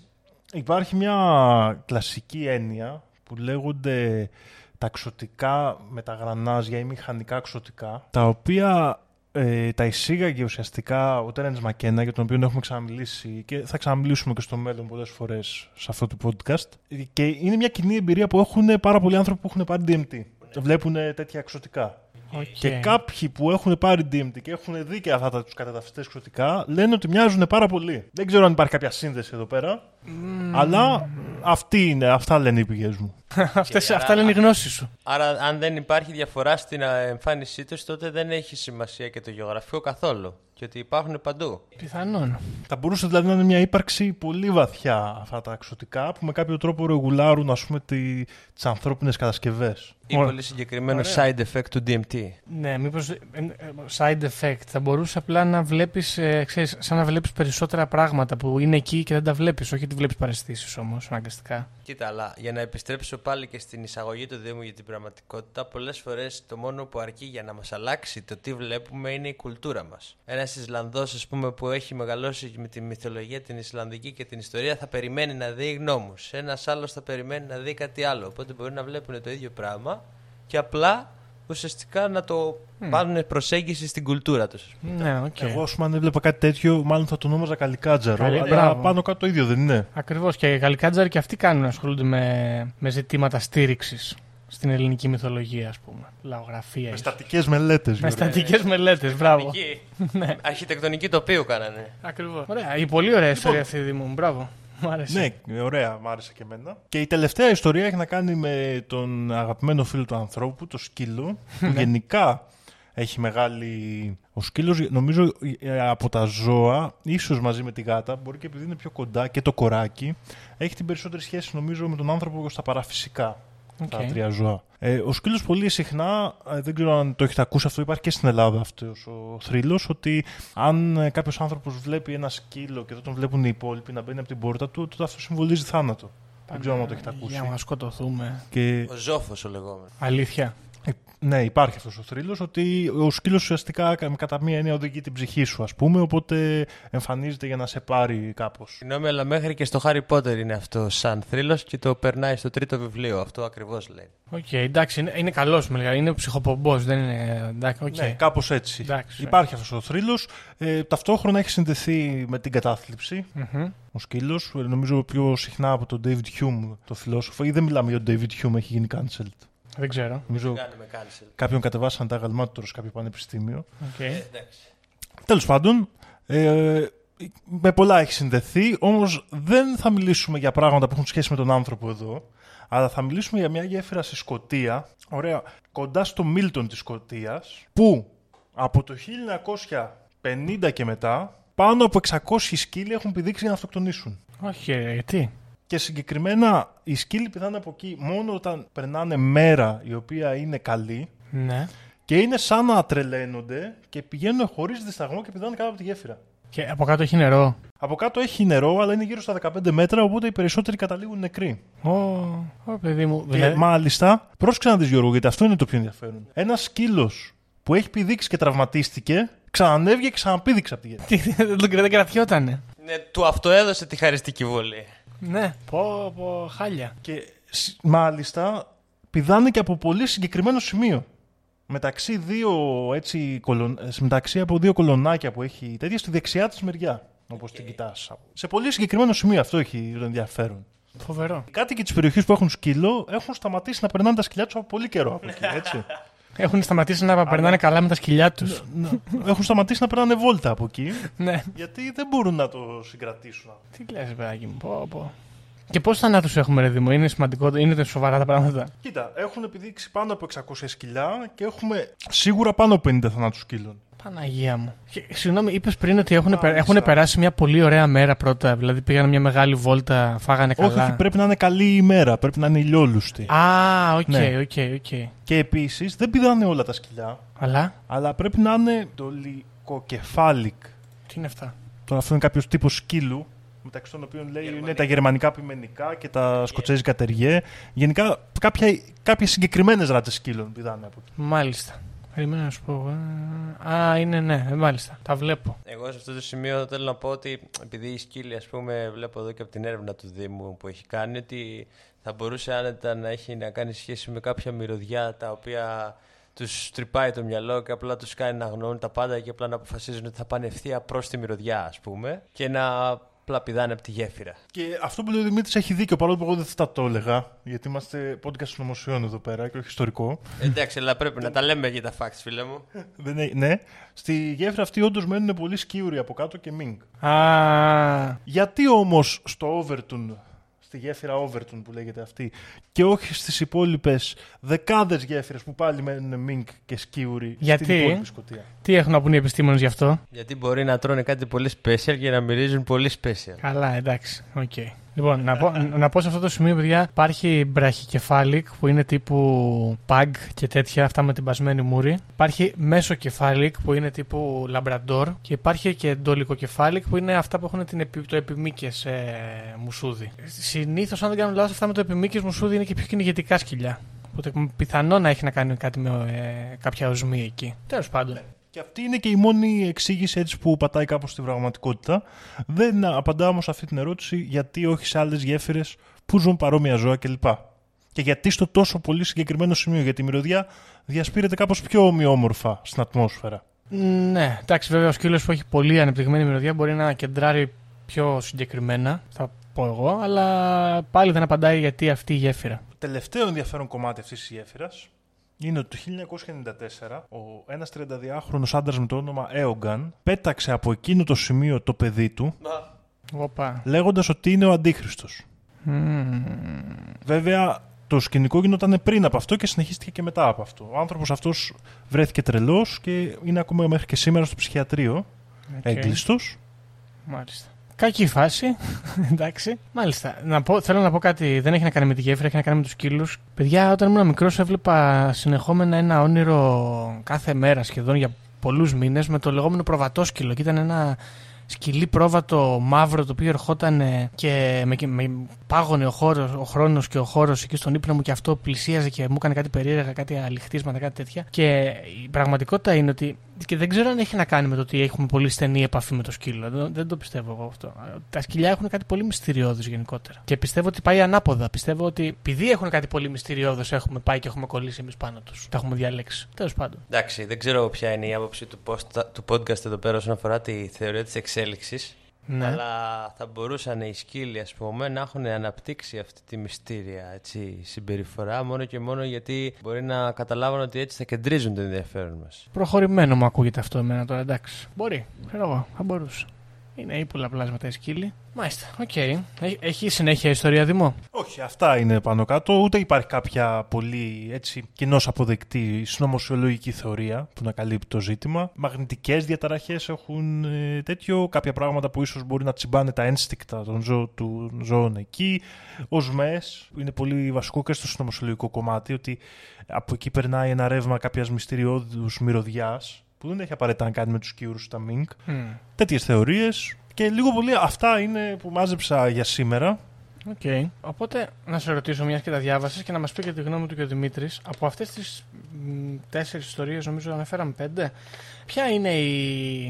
υπάρχει μια κλασική έννοια που λέγονται τα ξωτικά με τα γρανάζια ή μηχανικά ξωτικά, τα οποία ε, τα εισήγαγε ουσιαστικά ο Τέρενς Μακένα, για τον οποίο έχουμε ξαναμιλήσει και θα ξαναμιλήσουμε και στο μέλλον πολλές φορές σε αυτό το podcast. Και είναι μια κοινή εμπειρία που έχουν πάρα πολλοί άνθρωποι που έχουν πάρει DMT. Βλέπουν τέτοια εξωτικά. Οκ. Και κάποιοι που έχουν πάρει DMT και έχουν δει και αυτά τους καταδαφιστές ξωτικά λένε ότι μοιάζουν πάρα πολύ. Δεν ξέρω αν υπάρχει κάποια σύνδεση εδώ πέρα. Αλλά αυτή είναι, αυτά λένε οι πηγές μου. [LAUGHS] Αυτές, Και άρα- αυτά λένε οι γνώσεις σου. Άρα, αν δεν υπάρχει διαφορά στην α, εμφάνισή τους, τότε δεν έχει σημασία και το γεωγραφικό καθόλου. Και ότι υπάρχουν παντού. Πιθανόν. Θα μπορούσε δηλαδή να είναι μια ύπαρξη πολύ βαθιά αυτά τα εξωτικά που με κάποιο τρόπο ρεγουλάρουν ας πούμε τις ανθρώπινες κατασκευές. Ή Ωραία. πολύ συγκεκριμένο side effect του DMT. Ναι, μήπως side effect θα μπορούσε απλά να βλέπεις, ε, ξέρεις, σαν να βλέπεις περισσότερα πράγματα που είναι εκεί και δεν τα βλέπεις. Όχι ότι βλέπεις παρεστήσεις όμως, αναγκαστικά. Κοίτα, αλλά για να επιστρέψω πάλι και στην εισαγωγή του Δήμου για την πραγματικότητα, πολλές φορές το μόνο που αρκεί για να μας αλλάξει το τι βλέπουμε είναι η κουλτούρα μας. Ένας Ισλανδός, ας πούμε, που έχει μεγαλώσει με τη μυθολογία την Ισλανδική και την ιστορία, θα περιμένει να δει γνώμους. Ένας άλλος θα περιμένει να δει κάτι άλλο. Οπότε μπορεί να βλέπουν το ίδιο πράγμα και απλά ουσιαστικά να το πάρουν προσέγγιση στην κουλτούρα τους. Ναι, οκ. Εγώ, ας πούμε, αν έβλεπα κάτι τέτοιο, μάλλον θα το ονόμαζα καλικάτζαρο. Καλή- αλλά μπράβο. πάνω κάτω το ίδιο δεν είναι. Ακριβώς. Και οι Γαλλικάτζαροι και αυτοί κάνουν, ασχολούνται με, με ζητήματα στήριξης στην ελληνική μυθολογία, ας πούμε. Λαογραφία. Με ίσως. στατικές μελέτες. Με στατικές μελέτες, μπράβο. [LAUGHS] Ναι. Αρχιτεκτονική τοπίου κάνανε. Ακριβώς. Ωραία. Η πολύ ωραία ιστορία αυτή, Δήμο μου. Μπράβο. Μου άρεσε. Ναι, ωραία, μ' άρεσε και εμένα. Και η τελευταία ιστορία έχει να κάνει με τον αγαπημένο φίλο του ανθρώπου, το σκύλο, που [LAUGHS] γενικά έχει μεγάλη... Ο σκύλος, νομίζω, ε, από τα ζώα, ίσως μαζί με τη γάτα, μπορεί και επειδή είναι πιο κοντά και το κοράκι, έχει την περισσότερη σχέση, νομίζω, με τον άνθρωπο στα παραφυσικά. Οκ. Τα τρία ζώα. Ε, ο σκύλος πολύ συχνά, ε, δεν ξέρω αν το έχετε ακούσει αυτό, υπάρχει και στην Ελλάδα αυτός ο θρύλος, ότι αν ε, κάποιος άνθρωπος βλέπει ένα σκύλο και δεν τον βλέπουν οι υπόλοιποι να μπαίνει από την πόρτα του, τότε αυτό συμβολίζει θάνατο. Δεν ξέρω αν το έχετε ακούσει. Για να σκοτωθούμε. Και, Ο Ζόφος ο λεγόμενος. Αλήθεια. Ε, ναι, υπάρχει αυτός ο θρύλος, ότι ο σκύλος ουσιαστικά κα- κατά μία έννοια οδηγεί την ψυχή σου, ας πούμε, οπότε εμφανίζεται για να σε πάρει κάπως. Συγγνώμη, αλλά μέχρι και στο Harry Potter είναι αυτό σαν θρύλος και το περνάει στο τρίτο βιβλίο. Αυτό ακριβώς λέει. Οκ, εντάξει, είναι, είναι καλός με λίγα. Είναι ψυχοπομπός, δεν είναι. Εντάξει, οκ. Ναι, κάπως έτσι. Εντάξει. Υπάρχει αυτός ο θρύλος. Ε, ταυτόχρονα έχει συνδεθεί με την κατάθλιψη. Μμμ. Ο σκύλος, νομίζω πιο συχνά από τον David Hume, το φιλόσοφο, ή δεν μιλάμε για τον David Hume, έχει γίνει cancelled. Δεν ξέρω. Νομίζω Κάναμε cancel. κάποιον κατεβάσαν τα αγαλμάτια του σε κάποιο πανεπιστήμιο. Οκ. Ε, εντάξει. Τέλος πάντων, ε, με πολλά έχει συνδεθεί, όμως δεν θα μιλήσουμε για πράγματα που έχουν σχέση με τον άνθρωπο εδώ, αλλά θα μιλήσουμε για μια γέφυρα στη Σκωτία, ωραία, κοντά στο Μίλτον της Σκωτίας, που από το 1950 και μετά πάνω από 600 σκύλοι έχουν πηδήξει για να αυτοκτονήσουν. Όχι, ρε, γιατί; Και συγκεκριμένα οι σκύλοι πηδάνε από εκεί μόνο όταν περνάνε μέρα η οποία είναι καλή Ναι. και είναι σαν να τρελαίνονται και πηγαίνουν χωρίς δισταγμό και πηδάνε κάτω από τη γέφυρα. Και από κάτω έχει νερό. Από κάτω έχει νερό, αλλά είναι γύρω στα 15 μέτρα, οπότε οι περισσότεροι καταλήγουν νεκροί. Ω, ω, παιδί μου. Και Δηλαδή- μάλιστα, πρόσεξε να δεις Γιώργο, γιατί αυτό είναι το πιο ενδιαφέρον. Ένας σκύλος που έχει πηδήξει και τραυματίστηκε, ξανανέβηκε και ξαναπήδηξε από τη γέφυρα. Τι, δεν, τον- δεν κρατιότανε. Ναι, του αυτοέδωσε τη χαριστική βολή. Ναι. Πω, πω, χάλια. Και σ- μάλιστα πηδάνε και από πολύ συγκεκριμένο σημείο. Μεταξύ, δύο, έτσι, κολον... ε, μεταξύ από δύο κολονάκια που έχει τέτοια στη δεξιά της μεριά. Όπως την κοιτάς. Σε πολύ συγκεκριμένο σημείο αυτό έχει το ενδιαφέρον. Φοβερό. Οι κάτοικοι της περιοχής που έχουν σκύλο έχουν σταματήσει να περνάνε τα σκυλιά τους από πολύ καιρό από εκεί, έτσι. [LAUGHS] Έχουν σταματήσει να περνάνε καλά με τα σκυλιά τους. Να- έχουν σταματήσει να περνάνε βόλτα από εκεί, [LAUGHS] ναι. γιατί δεν μπορούν να το συγκρατήσουν. Τι λες, παιδάκι μου. Πω, πω. Και πόσους θανάτους έχουμε, ρε Δήμο, είναι σημαντικό, είναι σοβαρά τα πράγματα; Κοίτα, έχουν πηδήξει πάνω από 600 σκυλιά και έχουμε σίγουρα πάνω από 50 θανάτους σκύλων. Παναγία μου. Και, συγγνώμη, είπες πριν ότι έχουν, Μάλιστα. έχουν περάσει μια πολύ ωραία μέρα πρώτα. Δηλαδή πήγαν μια μεγάλη βόλτα, φάγανε καλά. Όχι, όχι, πρέπει να είναι καλή ημέρα, πρέπει να είναι ηλιόλουστη. Α, οκ, Ναι. OK, OK. Και επίσης δεν πηδάνε όλα τα σκυλιά, Αλλά, αλλά πρέπει να είναι dolichocephalic. τι είναι αυτά; Τώρα αυτό είναι κάποιος τύπος σκύλου, μεταξύ των οποίων λέει είναι τα γερμανικά πειμενικά και τα σκοτσέζικα τεριέ. Γενικά κάποια, κάποιες συγκεκριμένες ράτες σκύλων πηδάνε από εκεί. Μάλιστα. Περιμένω να σου πω. ε, Α, είναι ναι, ε, μάλιστα. Τα βλέπω. Εγώ σε αυτό το σημείο θέλω να πω ότι επειδή οι σκύλοι, ας πούμε, βλέπω εδώ και από την έρευνα του Δήμου που έχει κάνει, ότι θα μπορούσε άνετα να έχει να κάνει σχέση με κάποια μυρωδιά τα οποία τους τρυπάει το μυαλό και απλά τους κάνει να αγνοούν τα πάντα και απλά να αποφασίζουν ότι θα πάνε ευθεία προς τη μυρωδιά, ας πούμε, και να απλά πηδάνε από τη γέφυρα. Και αυτό που λέει ο Δημήτρης έχει δίκιο, παρόλο που εγώ δεν θα το έλεγα, γιατί είμαστε podcast συνωμοσιών εδώ πέρα και όχι ιστορικό. Εντάξει, αλλά πρέπει να τα λέμε για τα facts, φίλε μου. Δεν έχει- ναι, στη γέφυρα αυτή όντως μένουν πολύ σκύουροι από κάτω και μίνγκ. Α, Γιατί όμως στο Overton, στη γέφυρα Overton που λέγεται αυτή, και όχι στις υπόλοιπες δεκάδες γέφυρες που πάλι μένουν μινκ και σκίουροι Γιατί; στην υπόλοιπη Σκωτία. τι έχουν να πούν οι επιστήμονες γι' αυτό; Γιατί μπορεί να τρώνε κάτι πολύ special και να μυρίζουν πολύ special. Καλά, εντάξει. Οκ. Λοιπόν, να πω, να πω σε αυτό το σημείο, παιδιά, υπάρχει brachycephalic που είναι τύπου pug και τέτοια, αυτά με την σπασμένη μούρη. Υπάρχει mesocephalic που είναι τύπου λαμπραντόρ. Και υπάρχει και dolichocephalic που είναι αυτά που έχουν την επι, το επιμήκες ε, μουσούδι. Συνήθως, αν δεν κάνω λάθος, αυτά με το επιμήκες μουσούδι είναι και πιο κυνηγετικά σκυλιά. Οπότε πιθανό να έχει να κάνει κάτι με ε, κάποια οσμή εκεί. Τέλος πάντων. Και αυτή είναι και η μόνη εξήγηση έτσι που πατάει κάπως στην πραγματικότητα. Δεν απαντάω όμως αυτή την ερώτηση γιατί όχι σε άλλες γέφυρες που ζουν παρόμοια ζώα κλπ. Και γιατί στο τόσο πολύ συγκεκριμένο σημείο, γιατί η μυρωδιά διασπείρεται κάπως πιο ομοιόμορφα στην ατμόσφαιρα. Ναι, εντάξει, βέβαια ο σκύλος που έχει πολύ ανεπτυγμένη μυρωδιά μπορεί να κεντράρει πιο συγκεκριμένα, θα πω εγώ, αλλά πάλι δεν απαντάει γιατί αυτή η γέφυρα. Το τελευταίο ενδιαφέρον κομμάτι αυτής της γέφυρας είναι ότι το 1994 ο ένας 32χρονος άντρας με το όνομα Έογκαν πέταξε από εκείνο το σημείο το παιδί του Οπα. λέγοντας ότι είναι ο Αντίχριστος. Μμμ. Βέβαια, το σκηνικό γινόταν πριν από αυτό και συνεχίστηκε και μετά από αυτό. Ο άνθρωπος αυτός βρέθηκε τρελός και είναι ακόμα μέχρι και σήμερα στο ψυχιατρίο, Οκ, έγκλειστος. Μάλιστα. Κακή φάση. [LAUGHS] Εντάξει. Μάλιστα. Να πω, θέλω να πω κάτι. Δεν έχει να κάνει με τη γέφυρα, έχει να κάνει με τους σκύλους. Παιδιά, όταν ήμουν μικρός, έβλεπα συνεχόμενα ένα όνειρο κάθε μέρα σχεδόν για πολλούς μήνες με το λεγόμενο προβατόσκυλο. Και ήταν ένα σκυλί πρόβατο μαύρο το οποίο ερχόταν ε, και με, με πάγωνε ο, χώρος, ο χρόνος και ο χώρος εκεί στον ύπνο μου και αυτό πλησίαζε και μου έκανε κάτι περίεργα, κάτι αλυχτίσματα, κάτι τέτοια. Και η πραγματικότητα είναι ότι και δεν ξέρω αν έχει να κάνει με το ότι έχουμε πολύ στενή επαφή με το σκύλο. Δεν, δεν το πιστεύω εγώ αυτό. Τα σκυλιά έχουν κάτι πολύ μυστηριώδη γενικότερα. Και πιστεύω ότι πάει ανάποδα. Πιστεύω ότι επειδή έχουν κάτι πολύ μυστηριώδες, έχουμε πάει και έχουμε κολλήσει εμείς πάνω τους. Τα έχουμε διαλέξει. Τέλος πάντων. Εντάξει, δεν ξέρω ποια είναι η άποψη του, post, του podcast εδώ πέρα όσον αφορά τη θεωρία της εξέλιξης. Ναι. Αλλά θα μπορούσαν οι σκύλοι, ας πούμε, να έχουν αναπτύξει αυτή τη μυστήρια έτσι, συμπεριφορά μόνο και μόνο γιατί μπορεί να καταλάβουν ότι έτσι θα κεντρίζουν το ενδιαφέρον μας. Προχωρημένο μου ακούγεται αυτό εμένα τώρα, εντάξει. Μπορεί, ξέρω εγώ, θα μπορούσε. Είναι ή πολλαπλάσματα οι σκύλοι. Μάλιστα, οκ. Έ- Έχει συνέχεια η ιστορία Δήμο; Όχι, αυτά είναι πάνω κάτω. Ούτε υπάρχει κάποια πολύ έτσι κοινώς αποδεκτή συνωμοσιολογική θεωρία που να καλύπτει το ζήτημα. Μαγνητικές διαταραχές έχουν ε, τέτοιο. Κάποια πράγματα που ίσως μπορεί να τσιμπάνε τα ένστικτα των ζώων, του ζώων εκεί. Οσμές, που είναι πολύ βασικό και στο συνωμοσιολογικό κομμάτι, ότι από εκεί περνάει ένα ρεύμα κάποιας μυστηριώδους μυρωδιάς, που δεν έχει απαραίτητα να κάνει με τους σκίουρους, τα μινκ. Τέτοιες θεωρίες. Και λίγο πολύ αυτά είναι που μάζεψα για σήμερα. Οκ. Οπότε να σε ρωτήσω, μιας και τα διάβασες και να μας πει και τη γνώμη του και ο Δημήτρης. Από αυτές τις τέσσερις ιστορίες, νομίζω αναφέραμε πέντε, ποια είναι η,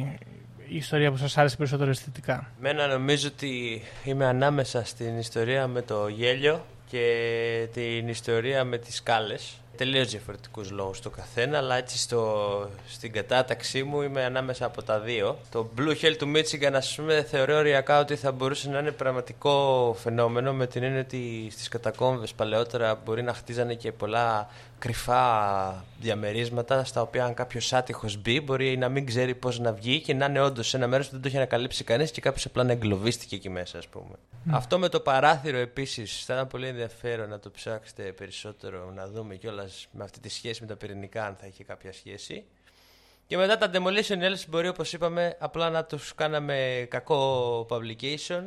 η ιστορία που σας άρεσε περισσότερο αισθητικά; Μένα νομίζω ότι είμαι ανάμεσα στην ιστορία με το γέλιο και την ιστορία με τις σκάλες τελείως διαφορετικούς λόγους το καθένα, αλλά έτσι στο, στην κατάταξή μου είμαι ανάμεσα από τα δύο. Το Blue Hell του Michigan, ας πούμε, θεωρώ οριακά ότι θα μπορούσε να είναι πραγματικό φαινόμενο με την έννοια ότι στις κατακόμβες παλαιότερα μπορεί να χτίζανε και πολλά κρυφά διαμερίσματα στα οποία αν κάποιος άτυχος μπει μπορεί να μην ξέρει πώς να βγει και να είναι όντως σε ένα μέρος που δεν το έχει ανακαλύψει κανείς και κάποιος απλά να εγκλωβίστηκε εκεί μέσα, ας πούμε. Αυτό με το παράθυρο επίσης θα ήταν πολύ ενδιαφέρον να το ψάξετε περισσότερο, να δούμε κιόλας με αυτή τη σχέση με τα πυρηνικά, αν θα έχει κάποια σχέση. Και μετά τα Demolition Elves μπορεί, όπως είπαμε, απλά να τους κάναμε κακό publication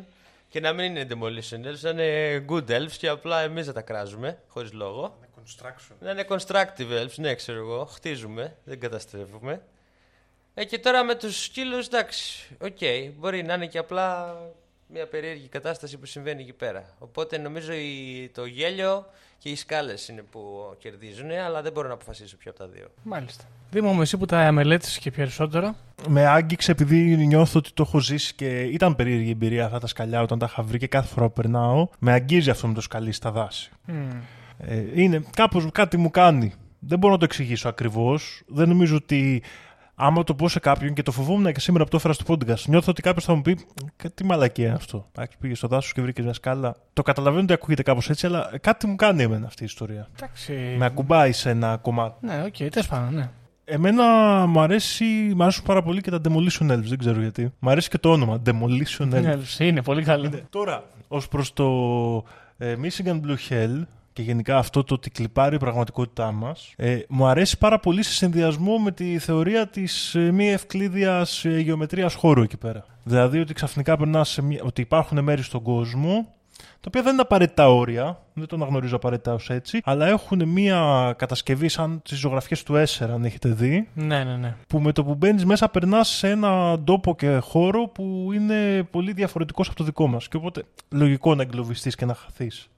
και να μην είναι Demolition Elves, να είναι Good Elves και απλά εμείς να τα κράζουμε, χωρίς λόγο. Να είναι constructive elves, ναι, ξέρω εγώ. Χτίζουμε, δεν καταστρέφουμε. Ε, και τώρα με τους σκύλους, εντάξει, ok, okay, μπορεί να είναι και απλά μια περίεργη κατάσταση που συμβαίνει εκεί πέρα. Οπότε νομίζω η, το γέλιο και οι σκάλες είναι που κερδίζουν, αλλά δεν μπορώ να αποφασίσω ποιο από τα δύο. Μάλιστα. Δήμο μου, εσύ που τα μελέτησες και περισσότερο. Με άγγιξε επειδή νιώθω ότι το έχω ζήσει και ήταν περίεργη εμπειρία αυτά τα σκαλιά όταν τα είχα βρει και κάθε φορά που περνάω. Με αγγίζει αυτό με το σκαλί στα δάση. Mm. Ε, είναι κάπως κάτι μου κάνει. Δεν μπορώ να το εξηγήσω ακριβώς. Δεν νομίζω ότι άμα το πω σε κάποιον και το φοβόμουν και σήμερα που το έφερα στο podcast, νιώθω ότι κάποιος θα μου πει τι μαλακία αυτό. Εντάξει, πήγες στο δάσος και βρήκες μια σκάλα. Το καταλαβαίνω ότι ακούγεται κάπως έτσι, αλλά κάτι μου κάνει εμένα αυτή η ιστορία. Εντάξει. Με ακουμπάει σε ένα κομμάτι. Ναι, ok, okay, τέλος πάντων, ναι. Εμένα μου, αρέσει, μου αρέσουν πάρα πολύ και τα Demolition Elves, δεν ξέρω γιατί. Μου αρέσει και το όνομα, Demolition Elves. Είναι πολύ καλό. Τώρα, ως προς το ε, Michigan Blue Hell, και γενικά αυτό το ότι κλιπάρει η πραγματικότητά μας. Ε, μου αρέσει πάρα πολύ σε συνδυασμό με τη θεωρία της ε, μη ευκλείδειας ε, γεωμετρίας χώρου εκεί πέρα. Δηλαδή ότι ξαφνικά περνάς σε μια, ότι υπάρχουν μέρη στον κόσμο τα οποία δεν είναι απαραίτητα όρια, δεν το αναγνωρίζω απαραίτητα ως έτσι, αλλά έχουν μια κατασκευή σαν τις ζωγραφιές του Έσερ, αν έχετε δει. Ναι, ναι, ναι. Που με το που μπαίνεις μέσα περνάς σε ένα τόπο και χώρο που είναι πολύ διαφορετικός από το δικό μας. Και οπότε λογικό να εγκλωβιστείς και να χαθείς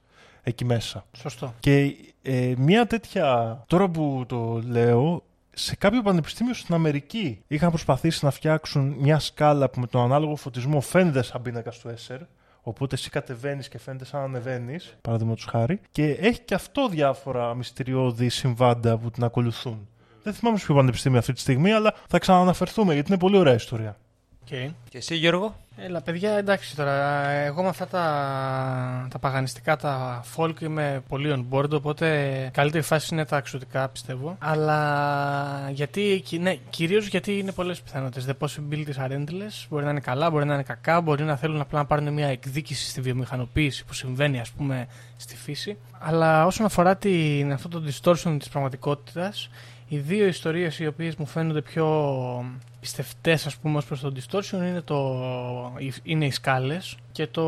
εκεί μέσα. Σωστό. Και ε, μια τέτοια, τώρα που το λέω, σε κάποιο πανεπιστήμιο στην Αμερική είχαν προσπαθήσει να φτιάξουν μια σκάλα που με τον ανάλογο φωτισμό φαίνεται σαν πίνακα του Έσερ. Οπότε εσύ κατεβαίνεις και φαίνεται σαν να ανεβαίνεις, παραδείγματος χάρη. Και έχει και αυτό διάφορα μυστηριώδη συμβάντα που την ακολουθούν. Δεν θυμάμαι σε ποιο πανεπιστήμιο αυτή τη στιγμή, αλλά θα ξαναναφερθούμε γιατί είναι πολύ ωραία ιστορία. Okay. Και εσύ Γιώργο; Έλα παιδιά εντάξει τώρα εγώ με αυτά τα, τα παγανιστικά τα folk είμαι πολύ on board οπότε καλύτερη φάση είναι τα εξωτικά πιστεύω. Αλλά γιατί, ναι, κυρίως γιατί είναι πολλές πιθανότητες. The possibilities are endless. Μπορεί να είναι καλά, μπορεί να είναι κακά μπορεί να θέλουν απλά να πάρουν μια εκδίκηση στη βιομηχανοποίηση που συμβαίνει ας πούμε στη φύση. Αλλά όσον αφορά την, αυτό το distortion της πραγματικότητας οι δύο ιστορίες οι οποίες μου φαίνονται πιο πιστευτές ας πούμε ως προς το distortion είναι, το, είναι οι σκάλες και το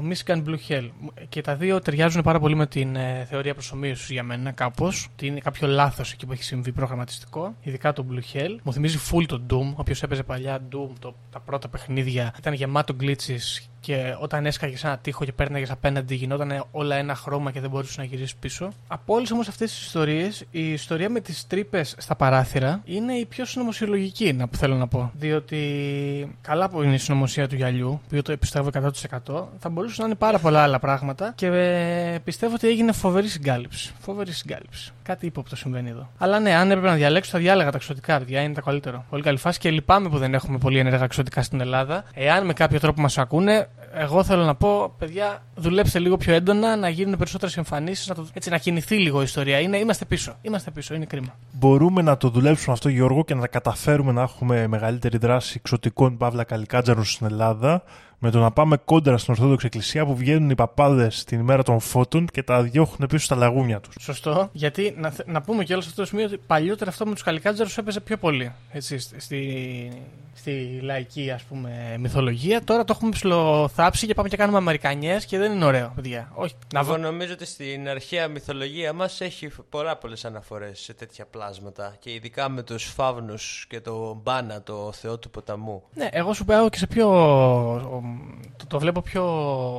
Michigan Blue Hell. Και τα δύο ταιριάζουν πάρα πολύ με την ε, θεωρία προσωμείωσης για μένα κάπως ότι είναι κάποιο λάθος εκεί που έχει συμβεί προγραμματιστικό ειδικά το Blue Hell. Μου θυμίζει full το Doom όποιος έπαιζε παλιά Doom το, τα πρώτα παιχνίδια. Ήταν γεμάτο glitches και όταν έσκαγες ένα τείχο και πέρναγε απέναντι, γινόταν όλα ένα χρώμα και δεν μπορούσες να γυρίσεις πίσω. Από όλες όμως αυτές τις ιστορίες, η ιστορία με τις τρύπες στα παράθυρα είναι η πιο συνωμοσιολογική, να που θέλω να πω. Διότι καλά που είναι η συνωμοσία του γυαλιού, που το πιστεύω 100%, θα μπορούσε να είναι πάρα πολλά άλλα πράγματα και ε, πιστεύω ότι έγινε φοβερή συγκάλυψη. Φοβερή συγκάλυψη. Κάτι ύποπτο συμβαίνει εδώ. Αλλά ναι, αν έπρεπε να διαλέξω, θα διάλεγα τα εξωτικά, παιδιά. Είναι τα καλύτερο. Πολύ καλή φάση και λυπάμαι που δεν έχουμε πολύ ενεργά εξωτικά στην Ελλάδα. Εάν με κάποιο τρόπο μας ακούνε, εγώ θέλω να πω, παιδιά, δουλέψτε λίγο πιο έντονα, να γίνουν περισσότερες εμφανίσεις, να, το, έτσι, να κινηθεί λίγο η ιστορία. Είναι, είμαστε πίσω. Είμαστε πίσω, είναι κρίμα. Μπορούμε να το δουλέψουμε αυτό, Γιώργο, και να καταφέρουμε να έχουμε μεγαλύτερη δράση εξωτικών παύλα καλικάτζαρων στην Ελλάδα με το να πάμε κόντρα στην Ορθόδοξη Εκκλησία που βγαίνουν οι παπάδες την ημέρα των φώτων και τα διώχνουν πίσω στα λαγούμια τους. Σωστό, γιατί να, να πούμε κιόλα σε αυτό το σημείο ότι παλιότερα αυτό με τους καλικάτζαρους έπαιζε πιο πολύ. Έτσι, στη, στη λαϊκή ας πούμε, μυθολογία. Τώρα το έχουμε ψηλοθάψει και πάμε και κάνουμε Αμερικανιές και δεν είναι ωραίο, παιδιά. Όχι, να Εγώ νομίζω ότι στην αρχαία μυθολογία μας έχει πολλά πολλές αναφορές σε τέτοια πλάσματα και ειδικά με τους φαύνους και το Μπάνα, το θεό του ποταμού. Ναι, εγώ σου πάω και σε πιο το, το βλέπω πιο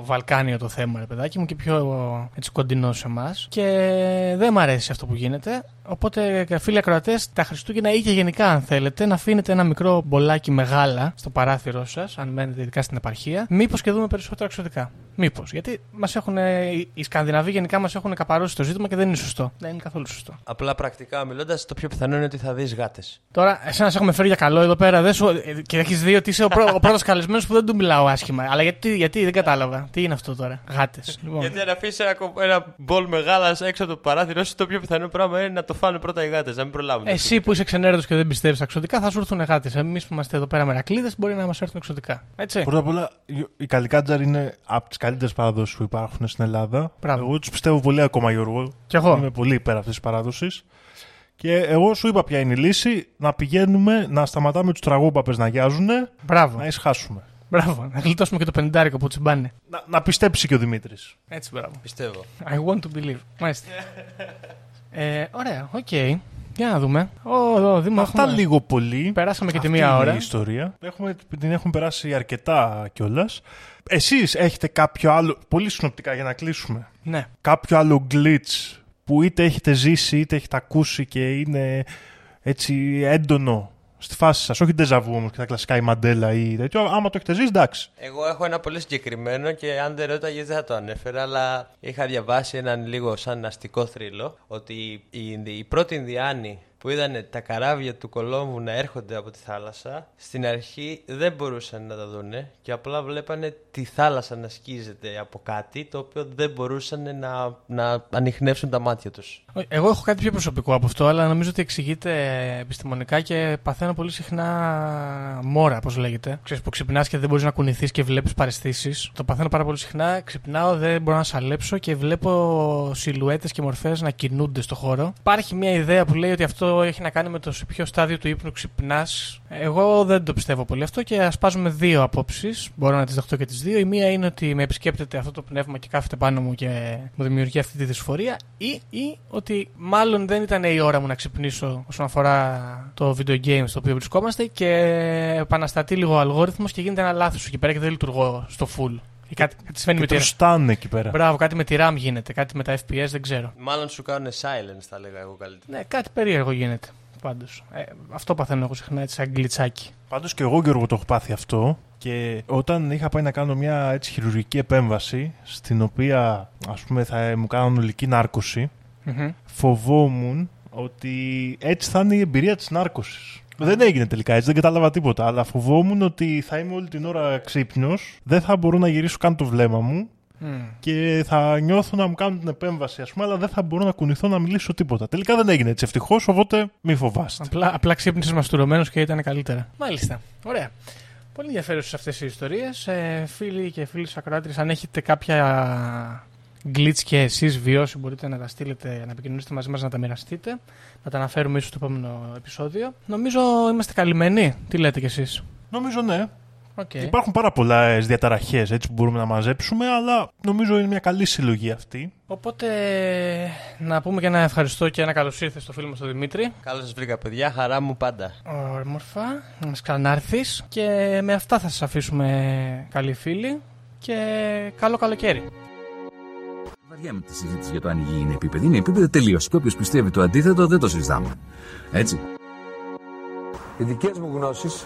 βαλκάνιο το θέμα, ρε παιδάκι μου, και πιο έτσι, κοντινό σε εμάς. Και δεν μ' αρέσει αυτό που γίνεται. Οπότε, φίλοι ακροατές, τα Χριστούγεννα ή και γενικά, αν θέλετε, να αφήνετε ένα μικρό μπολάκι μεγάλα στο παράθυρό σας, αν μένετε ειδικά στην επαρχία. Μήπως και δούμε περισσότερα εξωτικά. Μήπως. Γιατί μας έχουν, οι Σκανδιναβοί γενικά μας έχουν καπαρώσει το ζήτημα και δεν είναι σωστό. Δεν είναι καθόλου σωστό. Απλά πρακτικά μιλώντας, το πιο πιθανό είναι ότι θα δεις γάτες. Τώρα, εσένα σε έχουμε φέρει για καλό εδώ πέρα δεν σου... ε, και έχεις δει ότι είσαι ο, πρω... ο πρώτος καλεσμένος που δεν του μιλάω άσχημα. Αλλά γιατί, γιατί δεν κατάλαβα. Τι είναι αυτό τώρα; Γάτες. Λοιπόν. Γιατί αν αφήσεις ένα, κο- ένα μπολ μεγάλας έξω από το παράθυρο, σου το πιο πιθανό πράγμα είναι να το φάνε πρώτα οι γάτες, να μην προλάβουν. Εσύ που είσαι ξενέρετος και δεν πιστεύεις στα εξωτικά, θα σου έρθουν γάτες. Εμείς που είμαστε εδώ πέρα μερακλείδε, μπορεί να μας έρθουν εξωτικά. Έτσι. Πρώτα απ' όλα, οι καλικάτζαροι είναι από τις καλύτερες παραδόσεις που υπάρχουν στην Ελλάδα. Μπράβο. Εγώ τους πιστεύω πολύ ακόμα, Γιώργο. Κι εγώ. Είμαι πολύ υπέρ αυτής της παράδοσης. Και εγώ σου είπα ποια είναι η λύση. Να πηγαίνουμε, να σταματάμε τους τραγόπαπες να αγιάζουν, Μπράβο. να ησυχάσουμε. Μπράβο. Να γλιτώσουμε και το πεντάρικο που τσιμπάνε. Να, να πιστέψει και ο Δημήτρης. Έτσι, μπράβο. Πιστεύω. I want to believe. Μάλιστα. ε, ωραία, οκ. Για να δούμε. Ω, εδώ, Δήμο, Αυτά έχουμε- λίγο πολύ. Περάσαμε και τη Αυτή μία είναι ώρα. η ιστορία. Έχουμε, την έχουν περάσει αρκετά κιόλας. Εσείς έχετε κάποιο άλλο. Πολύ συνοπτικά για να κλείσουμε. Ναι. Κάποιο άλλο glitch που είτε έχετε ζήσει είτε έχετε ακούσει και είναι έτσι έντονο στη φάση σας. Όχι ντεζαβού όμως και τα κλασικά η μαντέλα ή τέτοιο. Άμα το έχετε ζήσει, εντάξει. Εγώ έχω ένα πολύ συγκεκριμένο και αν δεν ρώταγες δεν θα το ανέφερα, αλλά είχα διαβάσει έναν λίγο σαν αστικό θρύλο ότι οι, Ινδι- οι πρώτοι Ινδιάνοι που είδαν τα καράβια του Κολόμβου να έρχονται από τη θάλασσα, στην αρχή δεν μπορούσαν να τα δούνε και απλά βλέπανε τη θάλασσα να σκίζεται από κάτι το οποίο δεν μπορούσαν να, να ανοιχνεύσουν τα μάτια τους. Εγώ έχω κάτι πιο προσωπικό από αυτό, αλλά νομίζω ότι εξηγείται επιστημονικά και παθαίνω πολύ συχνά μόρα, πώς λέγεται. Ξέρεις, που ξυπνάς και δεν μπορείς να κουνηθείς και βλέπεις παρεστήσεις. Το παθαίνω πάρα πολύ συχνά. Ξυπνάω, δεν μπορώ να σαλέψω και βλέπω σιλουέτες και μορφές να κινούνται στο χώρο. Υπάρχει μια ιδέα που λέει ότι αυτό έχει να κάνει με το σε ποιο στάδιο του ύπνου ξυπνάς. Εγώ δεν το πιστεύω πολύ αυτό και ασπάζουμε δύο απόψεις. Μπορώ να τις δεχτώ και τις δύο. Η μία είναι ότι με επισκέπτεται αυτό το πνεύμα και κάθεται πάνω μου και μου δημιουργεί αυτή τη δυσφορία. Ή, ή ότι μάλλον δεν ήταν η ώρα μου να ξυπνήσω όσον αφορά το video game στο οποίο βρισκόμαστε και επαναστατεί λίγο ο αλγόριθμος και γίνεται ένα λάθος εκεί πέρα και δεν λειτουργώ στο full. Ή κάτι, κάτι συμβαίνει Και με τη τρωστάνε εκεί πέρα. Μπράβο, κάτι με τη RAM γίνεται, κάτι με τα FPS δεν ξέρω. Μάλλον σου κάνουν silence, θα λέγα εγώ καλύτερα. Ναι, κάτι περίεργο γίνεται. Πάντως. Ε, αυτό παθαίνω εγώ συχνά έτσι, σαν γκλιτσάκι. Πάντως και εγώ Γιώργο το έχω πάθει αυτό. Και όταν είχα πάει να κάνω μια έτσι χειρουργική επέμβαση, στην οποία ας πούμε θα μου κάνουν ολική νάρκωση, Μμμ. φοβόμουν ότι έτσι θα είναι η εμπειρία της νάρκωσης. Δεν έγινε τελικά έτσι, δεν κατάλαβα τίποτα. Αλλά φοβόμουν ότι θα είμαι όλη την ώρα ξύπνιος, δεν θα μπορώ να γυρίσω καν το βλέμμα μου Μμ. και θα νιώθω να μου κάνουν την επέμβαση, ας πούμε, αλλά δεν θα μπορώ να κουνηθώ να μιλήσω τίποτα. Τελικά δεν έγινε έτσι ευτυχώς, οπότε μη φοβάστε. Απλά, απλά ξύπνησες μαστουρωμένος και ήταν καλύτερα. Μάλιστα. Ωραία. Πολύ ενδιαφέρουσες αυτές οι ιστορίες. Ε, φίλοι και φίλοι ακροάτρε, αν έχετε κάποια glitch και εσείς βιώσει, μπορείτε να τα στείλετε, να επικοινωνήσετε μαζί μας, να τα μοιραστείτε. Να τα αναφέρουμε ίσως στο επόμενο επεισόδιο. Νομίζω είμαστε καλυμμένοι. Τι λέτε κι εσείς; Νομίζω ναι. Okay. Υπάρχουν πάρα πολλέ διαταραχές έτσι που μπορούμε να μαζέψουμε, αλλά νομίζω είναι μια καλή συλλογή αυτή. Οπότε να πούμε και ένα ευχαριστώ και ένα καλώς ήρθες στο φίλο μας τον Δημήτρη. Καλώς σας βρήκα παιδιά, χαρά μου πάντα. Όρμορφα, να μας ξανάρθεις και με αυτά θα σας αφήσουμε καλοί φίλοι και καλό καλοκαίρι. Βαριά με τη συζήτηση για το αν η γη είναι επίπεδη. Είναι επίπεδη τελείως. Και όποιος πιστεύει το αντίθετο δεν το συζητάμε. Έτσι. Οι δικές μου γνώσεις,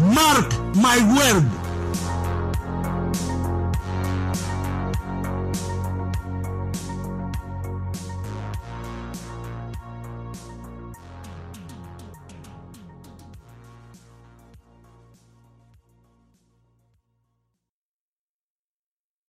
Mark my word.